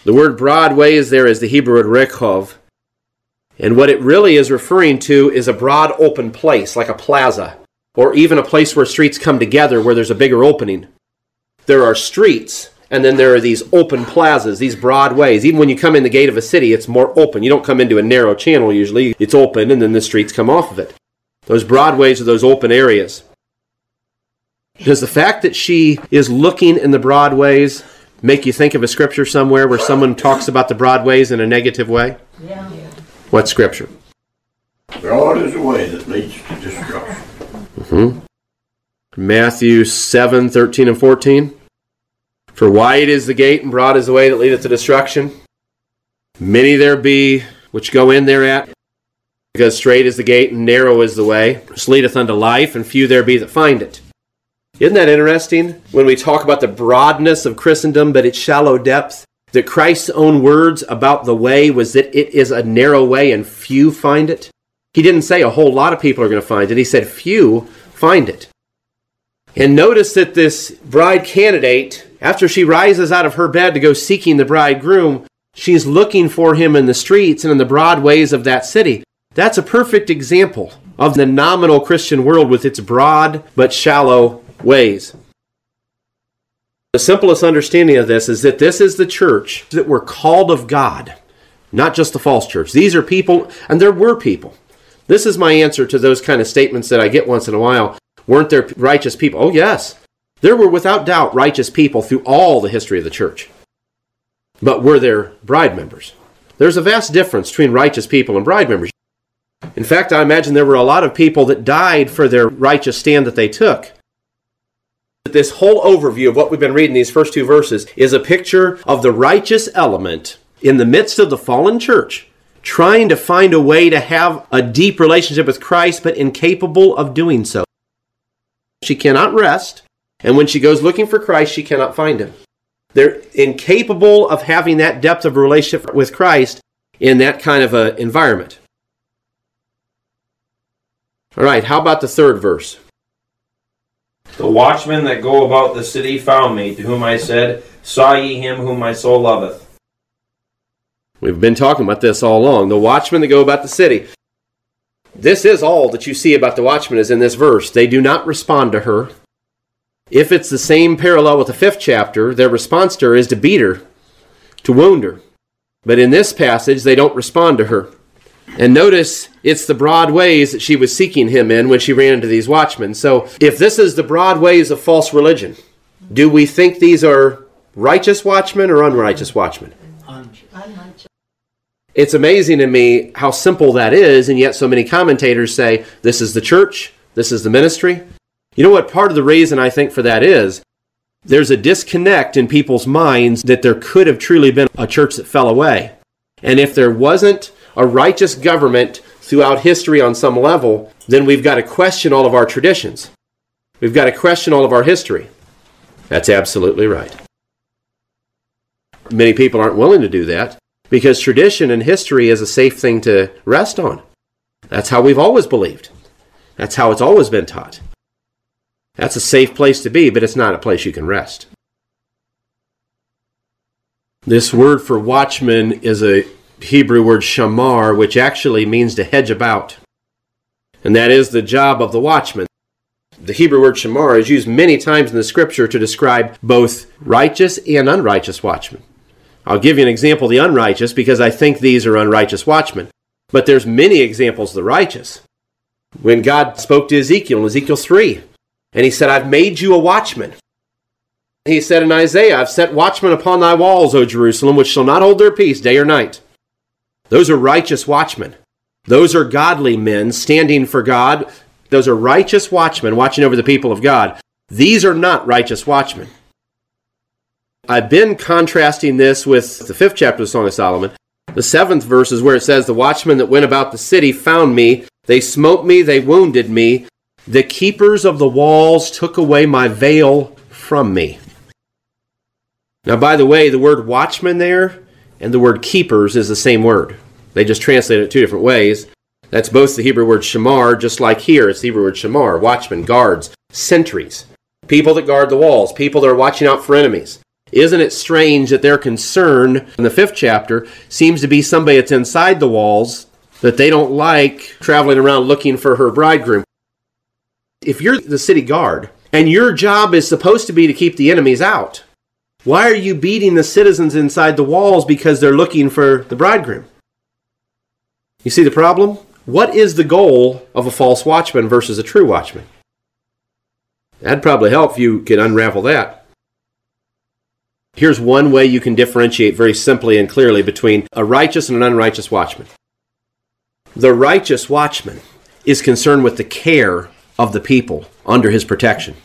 The word broad ways there is the Hebrew word rekhov. And what it really is referring to is a broad open place, like a plaza, or even a place where streets come together where there's a bigger opening. There are streets, and then there are these open plazas, these broad ways. Even when you come in the gate of a city, it's more open. You don't come into a narrow channel usually. It's open and then the streets come off of it. Those broad ways are those open areas. Does the fact that she is looking in the broad ways make you think of a scripture somewhere where someone talks about the broad ways in a negative way? Yeah. What scripture? Broad is the way that leads to destruction. hmm Matthew 7 13 and 14. For wide is the gate and broad is the way that leadeth to destruction. Many there be which go in thereat, because straight is the gate and narrow is the way, which leadeth unto life, and few there be that find it. Isn't that interesting when we talk about the broadness of Christendom, but its shallow depth? That Christ's own words about the way was that it is a narrow way and few find it. He didn't say a whole lot of people are going to find it. He said few find it. And notice that this bride candidate, after she rises out of her bed to go seeking the bridegroom, she's looking for him in the streets and in the broad ways of that city. That's a perfect example of the nominal Christian world with its broad but shallow ways. The simplest understanding of this is that this is the church that were called of God, not just the false church. These are people, and there were people. This is my answer to those kind of statements that I get once in a while. Weren't there righteous people? Oh, yes. There were without doubt righteous people through all the history of the church. But were there bride members? There's a vast difference between righteous people and bride members. In fact, I imagine there were a lot of people that died for their righteous stand that they took. This whole overview of what we've been reading, these first two verses, is a picture of the righteous element in the midst of the fallen church, trying to find a way to have a deep relationship with Christ, but incapable of doing so. She cannot rest, and when she goes looking for Christ, she cannot find him. They're incapable of having that depth of relationship with Christ in that kind of an environment. All right, how about the third verse? The watchmen that go about the city found me, to whom I said, Saw ye him whom my soul loveth? We've been talking about this all along. The watchmen that go about the city. This is all that you see about the watchmen is in this verse. They do not respond to her. If it's the same parallel with the fifth chapter, their response to her is to beat her, to wound her. But in this passage, they don't respond to her. And notice it's the broad ways that she was seeking him in when she ran into these watchmen. So if this is the broad ways of false religion, do we think these are righteous watchmen or unrighteous watchmen? It's amazing to me how simple that is, and yet so many commentators say this is the church, this is the ministry. You know what part of the reason I think for that is? There's a disconnect in people's minds that there could have truly been a church that fell away. And if there wasn't a righteous government throughout history on some level, then we've got to question all of our traditions. We've got to question all of our history. That's absolutely right. Many people aren't willing to do that because tradition and history is a safe thing to rest on. That's how we've always believed. That's how it's always been taught. That's a safe place to be, but it's not a place you can rest. This word for watchman is a Hebrew word shamar, which actually means to hedge about. And that is the job of the watchman. The Hebrew word shamar is used many times in the scripture to describe both righteous and unrighteous watchmen. I'll give you an example of the unrighteous because I think these are unrighteous watchmen. But there's many examples of the righteous. When God spoke to Ezekiel in Ezekiel 3, and he said, I've made you a watchman. He said in Isaiah, I've set watchmen upon thy walls, O Jerusalem, which shall not hold their peace day or night. Those are righteous watchmen. Those are godly men standing for God. Those are righteous watchmen watching over the people of God. These are not righteous watchmen. I've been contrasting this with the fifth chapter of the Song of Solomon. The seventh verse is where it says, The watchmen that went about the city found me. They smote me, they wounded me. The keepers of the walls took away my veil from me. Now, by the way, the word watchman there and the word keepers is the same word. They just translate it two different ways. That's both the Hebrew word shamar, just like here, it's the Hebrew word shamar, watchmen, guards, sentries, people that guard the walls, people that are watching out for enemies. Isn't it strange that their concern in the fifth chapter seems to be somebody that's inside the walls that they don't like traveling around looking for her bridegroom? If you're the city guard and your job is supposed to be to keep the enemies out, why are you beating the citizens inside the walls because they're looking for the bridegroom? You see the problem? What is the goal of a false watchman versus a true watchman? That'd probably help if you could unravel that. Here's one way you can differentiate very simply and clearly between a righteous and an unrighteous watchman. The righteous watchman is concerned with the care of the people under his protection.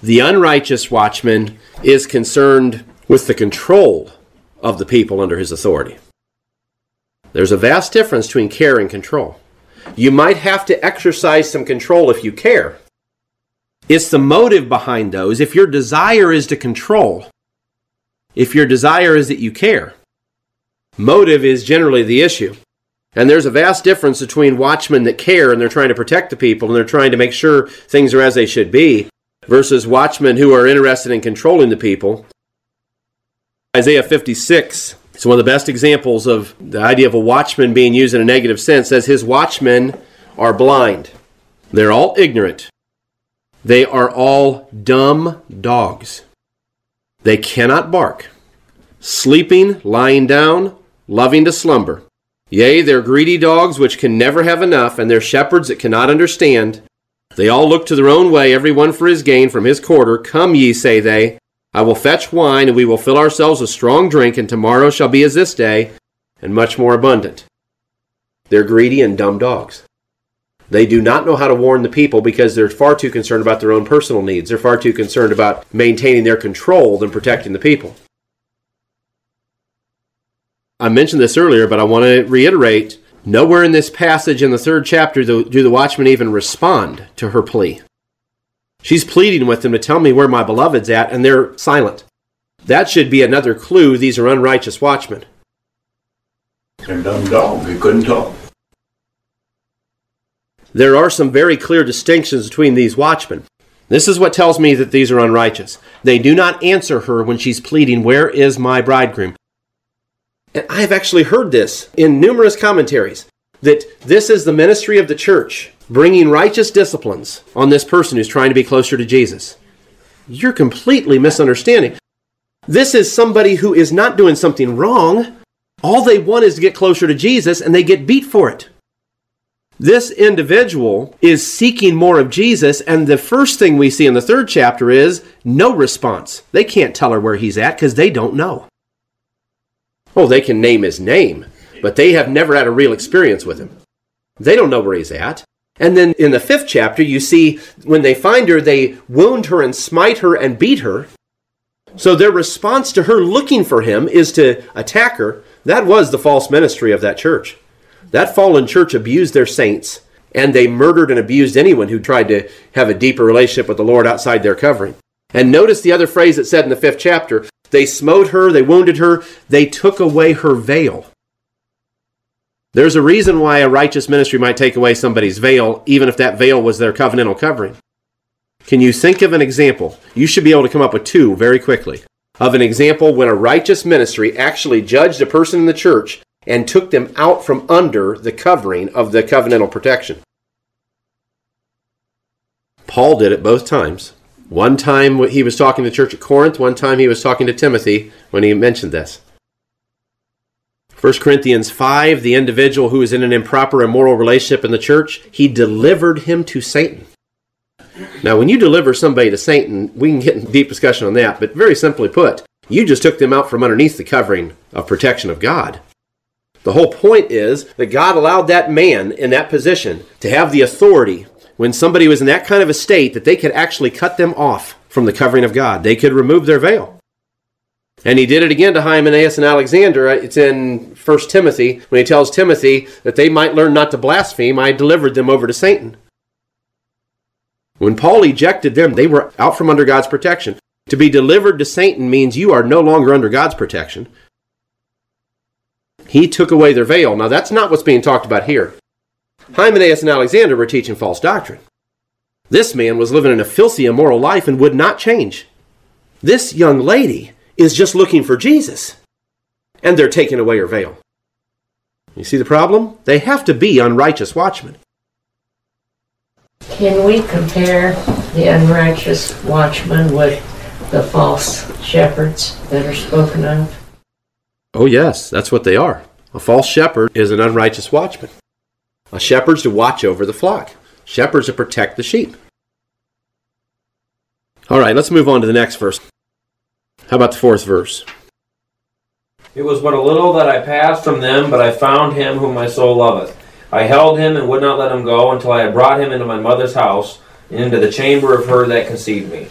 The unrighteous watchman is concerned with the control of the people under his authority. There's a vast difference between care and control. You might have to exercise some control if you care. It's the motive behind those. If your desire is to control, if your desire is that you care, motive is generally the issue. And there's a vast difference between watchmen that care and they're trying to protect the people and they're trying to make sure things are as they should be versus watchmen who are interested in controlling the people. Isaiah 56 is one of the best examples of the idea of a watchman being used in a negative sense. Says his watchmen are blind. They're all ignorant. They are all dumb dogs. They cannot bark. Sleeping, lying down, loving to slumber. Yea, they're greedy dogs which can never have enough, and they're shepherds that cannot understand. They all look to their own way, every one for his gain from his quarter. Come ye, say they. I will fetch wine, and we will fill ourselves with strong drink, and tomorrow shall be as this day, and much more abundant. They're greedy and dumb dogs. They do not know how to warn the people because they're far too concerned about their own personal needs. They're far too concerned about maintaining their control than protecting the people. I mentioned this earlier, but I want to reiterate nowhere in this passage in the third chapter do, the watchmen even respond to her plea. She's pleading with them to tell me where my beloved's at, and they're silent. That should be another clue these are unrighteous watchmen. They're dumb dog. They couldn't talk. There are some very clear distinctions between these watchmen. This is what tells me that these are unrighteous. They do not answer her when she's pleading, Where is my bridegroom? And I have actually heard this in numerous commentaries that this is the ministry of the church, bringing righteous disciplines on this person who's trying to be closer to Jesus. You're completely misunderstanding. This is somebody who is not doing something wrong. All they want is to get closer to Jesus, and they get beat for it. This individual is seeking more of Jesus, and the first thing we see in the third chapter is no response. They can't tell her where he's at because they don't know. Oh, they can name his name, but they have never had a real experience with him. They don't know where he's at. And then in the fifth chapter, you see when they find her, they wound her and smite her and beat her. So their response to her looking for him is to attack her. That was the false ministry of that church. That fallen church abused their saints, and they murdered and abused anyone who tried to have a deeper relationship with the Lord outside their covering. And notice the other phrase it said in the fifth chapter they smote her, they wounded her, they took away her veil. There's a reason why a righteous ministry might take away somebody's veil, even if that veil was their covenantal covering. Can you think of an example? You should be able to come up with two very quickly of an example when a righteous ministry actually judged a person in the church and took them out from under the covering of the covenantal protection. Paul did it both times. One time he was talking to the church at Corinth, one time he was talking to Timothy when he mentioned this. 1 Corinthians 5, the individual who is in an improper immoral relationship in the church, he delivered him to Satan. Now, when you deliver somebody to Satan, we can get in deep discussion on that, but very simply put, you just took them out from underneath the covering of protection of God. The whole point is that God allowed that man in that position to have the authority when somebody was in that kind of a state that they could actually cut them off from the covering of God. They could remove their veil. And he did it again to Hymenaeus and Alexander. It's in 1 Timothy when he tells Timothy that they might learn not to blaspheme. I delivered them over to Satan. When Paul ejected them, they were out from under God's protection. To be delivered to Satan means you are no longer under God's protection. He took away their veil. Now, that's not what's being talked about here. Hymenaeus and Alexander were teaching false doctrine. This man was living in a filthy, immoral life and would not change. This young lady is just looking for Jesus, and they're taking away her veil. You see the problem? They have to be unrighteous watchmen. Can we compare the unrighteous watchmen with the false shepherds that are spoken of? Oh, yes, that's what they are. A false shepherd is an unrighteous watchman. A shepherd's to watch over the flock, shepherds to protect the sheep. All right, let's move on to the next verse. How about the fourth verse? It was but a little that I passed from them, but I found him whom my soul loveth. I held him and would not let him go until I had brought him into my mother's house and into the chamber of her that conceived me.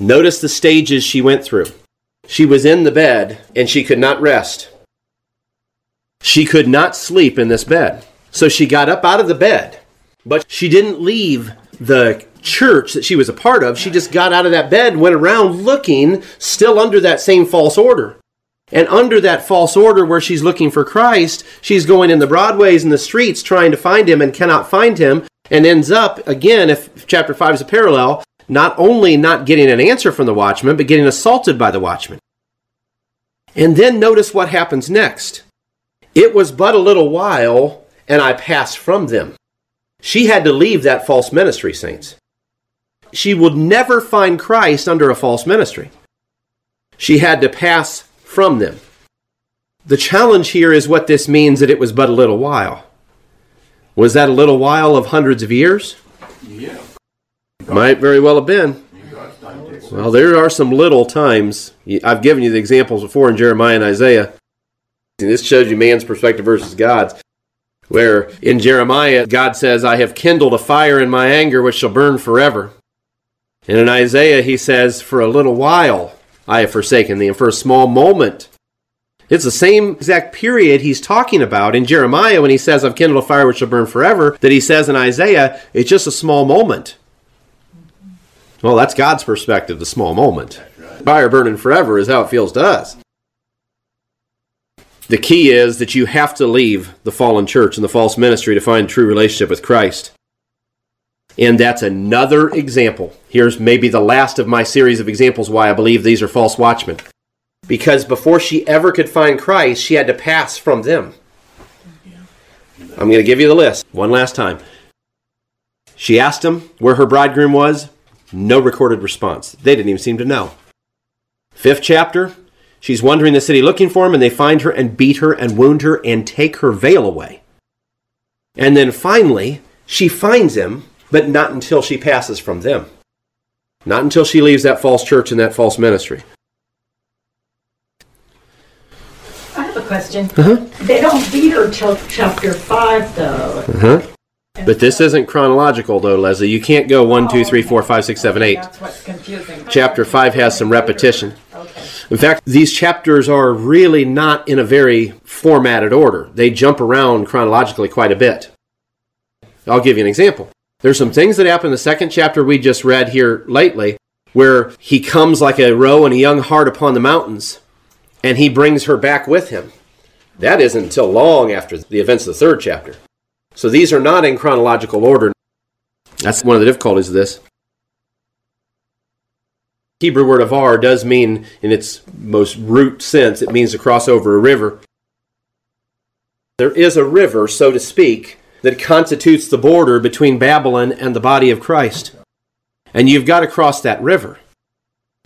Notice the stages she went through. She was in the bed and she could not rest. She could not sleep in this bed. So she got up out of the bed, but she didn't leave the church that she was a part of. She just got out of that bed, went around looking, still under that same false order. And under that false order where she's looking for Christ, she's going in the broadways and the streets trying to find him and cannot find him, and ends up, again, if chapter 5 is a parallel, not only not getting an answer from the watchman, but getting assaulted by the watchman. And then notice what happens next. It was but a little while, and I passed from them. She had to leave that false ministry, saints. She would never find Christ under a false ministry. She had to pass from them. The challenge here is what this means that it was but a little while. Was that a little while of hundreds of years? Yeah. Might very well have been. Well, there are some little times. I've given you the examples before in Jeremiah and Isaiah. And this shows you man's perspective versus God's. Where in Jeremiah, God says, I have kindled a fire in my anger which shall burn forever. And in Isaiah, he says, For a little while I have forsaken thee, and for a small moment. It's the same exact period he's talking about in Jeremiah when he says, I've kindled a fire which shall burn forever, that he says in Isaiah, it's just a small moment. Well, that's God's perspective, the small moment. Fire burning forever is how it feels to us. The key is that you have to leave the fallen church and the false ministry to find true relationship with Christ. And that's another example. Here's maybe the last of my series of examples why I believe these are false watchmen. Because before she ever could find Christ, she had to pass from them. I'm going to give you the list one last time. She asked him where her bridegroom was. No recorded response. They didn't even seem to know. Fifth chapter, she's wandering the city looking for him, and they find her and beat her and wound her and take her veil away. And then finally, she finds him, but not until she passes from them. Not until she leaves that false church and that false ministry. I have a question. Uh-huh. They don't beat her till chapter five, though. Uh-huh. But this isn't chronological, though, Leslie. You can't go 1, 2, 3, 4, 5, 6, 7, 8. That's what's confusing. Chapter 5 has some repetition. In fact, these chapters are really not in a very formatted order. They jump around chronologically quite a bit. I'll give you an example. There's some things that happen in the second chapter we just read here lately where he comes like a roe and a young hart upon the mountains and he brings her back with him. That isn't until long after the events of the third chapter. So these are not in chronological order. That's one of the difficulties of this. Hebrew word avar does mean, in its most root sense, it means to cross over a river. There is a river, so to speak, that constitutes the border between Babylon and the body of Christ. And you've got to cross that river.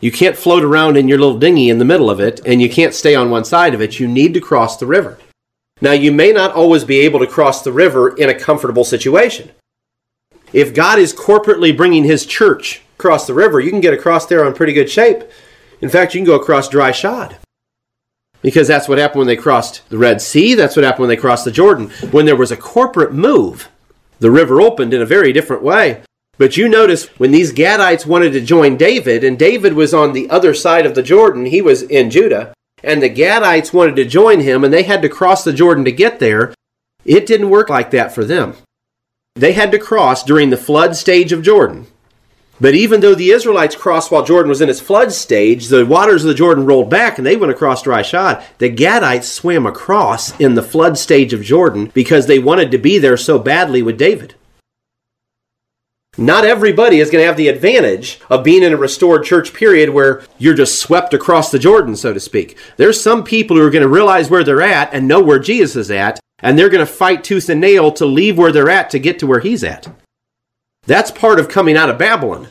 You can't float around in your little dinghy in the middle of it, and you can't stay on one side of it. You need to cross the river. Now, you may not always be able to cross the river in a comfortable situation. If God is corporately bringing his church across the river, you can get across there on pretty good shape. In fact, you can go across dry shod. Because that's what happened when they crossed the Red Sea. That's what happened when they crossed the Jordan. When there was a corporate move, the river opened in a very different way. But you notice when these Gadites wanted to join David, and David was on the other side of the Jordan, he was in Judah, and the Gadites wanted to join him, and they had to cross the Jordan to get there. It didn't work like that for them. They had to cross during the flood stage of Jordan. But even though the Israelites crossed while Jordan was in its flood stage, the waters of the Jordan rolled back and they went across dry shod. The Gadites swam across in the flood stage of Jordan because they wanted to be there so badly with David. Not everybody is going to have the advantage of being in a restored church period where you're just swept across the Jordan, so to speak. There's some people who are going to realize where they're at and know where Jesus is at, and they're going to fight tooth and nail to leave where they're at to get to where he's at. That's part of coming out of Babylon,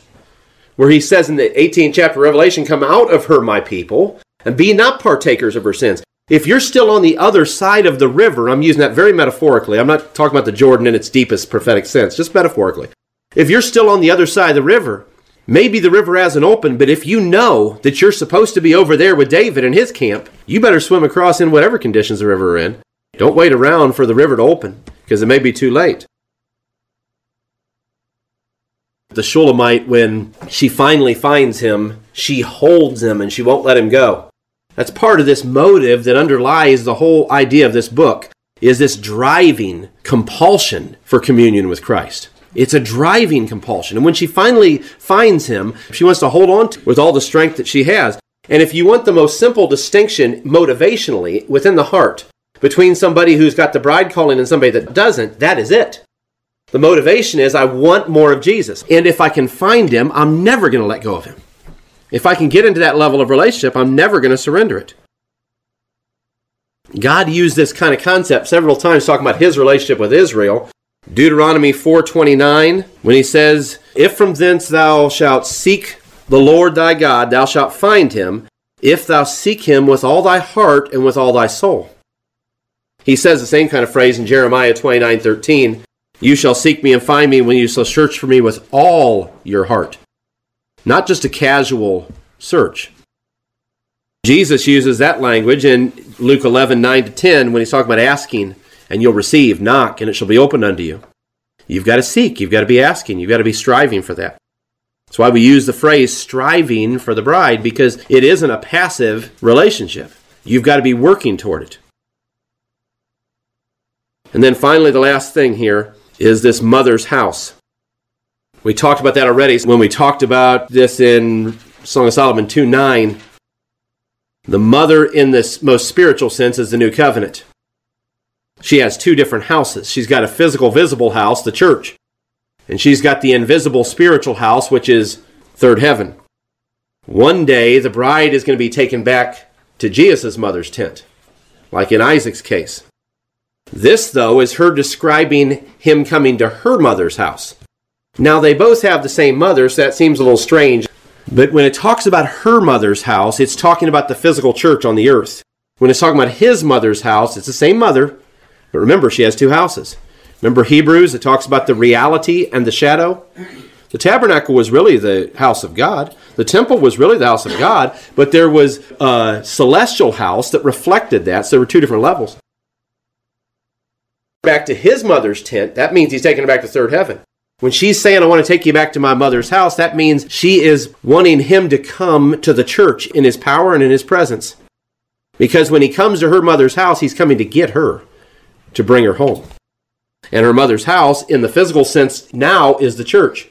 where he says in the 18th chapter of Revelation, Come out of her, my people, and be not partakers of her sins. If you're still on the other side of the river, I'm using that very metaphorically. I'm not talking about the Jordan in its deepest prophetic sense, just metaphorically. If you're still on the other side of the river, maybe the river hasn't opened, but if you know that you're supposed to be over there with David in his camp, you better swim across in whatever conditions the river are in. Don't wait around for the river to open, because it may be too late. The Shulamite, when she finally finds him, she holds him and she won't let him go. That's part of this motive that underlies the whole idea of this book is this driving compulsion for communion with Christ. It's a driving compulsion. And when she finally finds him, she wants to hold on to with all the strength that she has. And if you want the most simple distinction motivationally within the heart between somebody who's got the bride calling and somebody that doesn't, that is it. The motivation is I want more of Jesus. And if I can find him, I'm never going to let go of him. If I can get into that level of relationship, I'm never going to surrender it. God used this kind of concept several times talking about his relationship with Israel Deuteronomy 4:29 when he says, "If from thence thou shalt seek the Lord thy God, thou shalt find him, if thou seek him with all thy heart and with all thy soul." He says the same kind of phrase in Jeremiah 29:13, "You shall seek me and find me when you shall search for me with all your heart." Not just a casual search. Jesus uses that language in Luke 11:9 to 10 when he's talking about asking and you'll receive. Knock, and it shall be opened unto you. You've got to seek. You've got to be asking. You've got to be striving for that. That's why we use the phrase striving for the bride because it isn't a passive relationship. You've got to be working toward it. And then finally, the last thing here is this mother's house. We talked about that already when we talked about this in Song of Solomon 2 9. The mother, in this most spiritual sense, is the new covenant she has two different houses. She's got a physical, visible house, the church, and she's got the invisible, spiritual house, which is third heaven. One day, the bride is going to be taken back to Jesus' mother's tent, like in Isaac's case. This, though, is her describing him coming to her mother's house. Now, they both have the same mother, so that seems a little strange. But when it talks about her mother's house, it's talking about the physical church on the earth. When it's talking about his mother's house, it's the same mother, but remember, she has two houses. Remember Hebrews, it talks about the reality and the shadow? The tabernacle was really the house of God. The temple was really the house of God, but there was a celestial house that reflected that. So there were two different levels. Back to his mother's tent, that means he's taking her back to third heaven. When she's saying, I want to take you back to my mother's house, that means she is wanting him to come to the church in his power and in his presence. Because when he comes to her mother's house, he's coming to get her to bring her home. And her mother's house, in the physical sense, now is the church.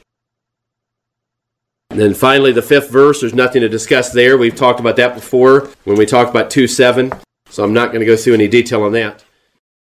And then finally, the fifth verse, there's nothing to discuss there. We've talked about that before when we talked about 2 7. So I'm not going to go through any detail on that.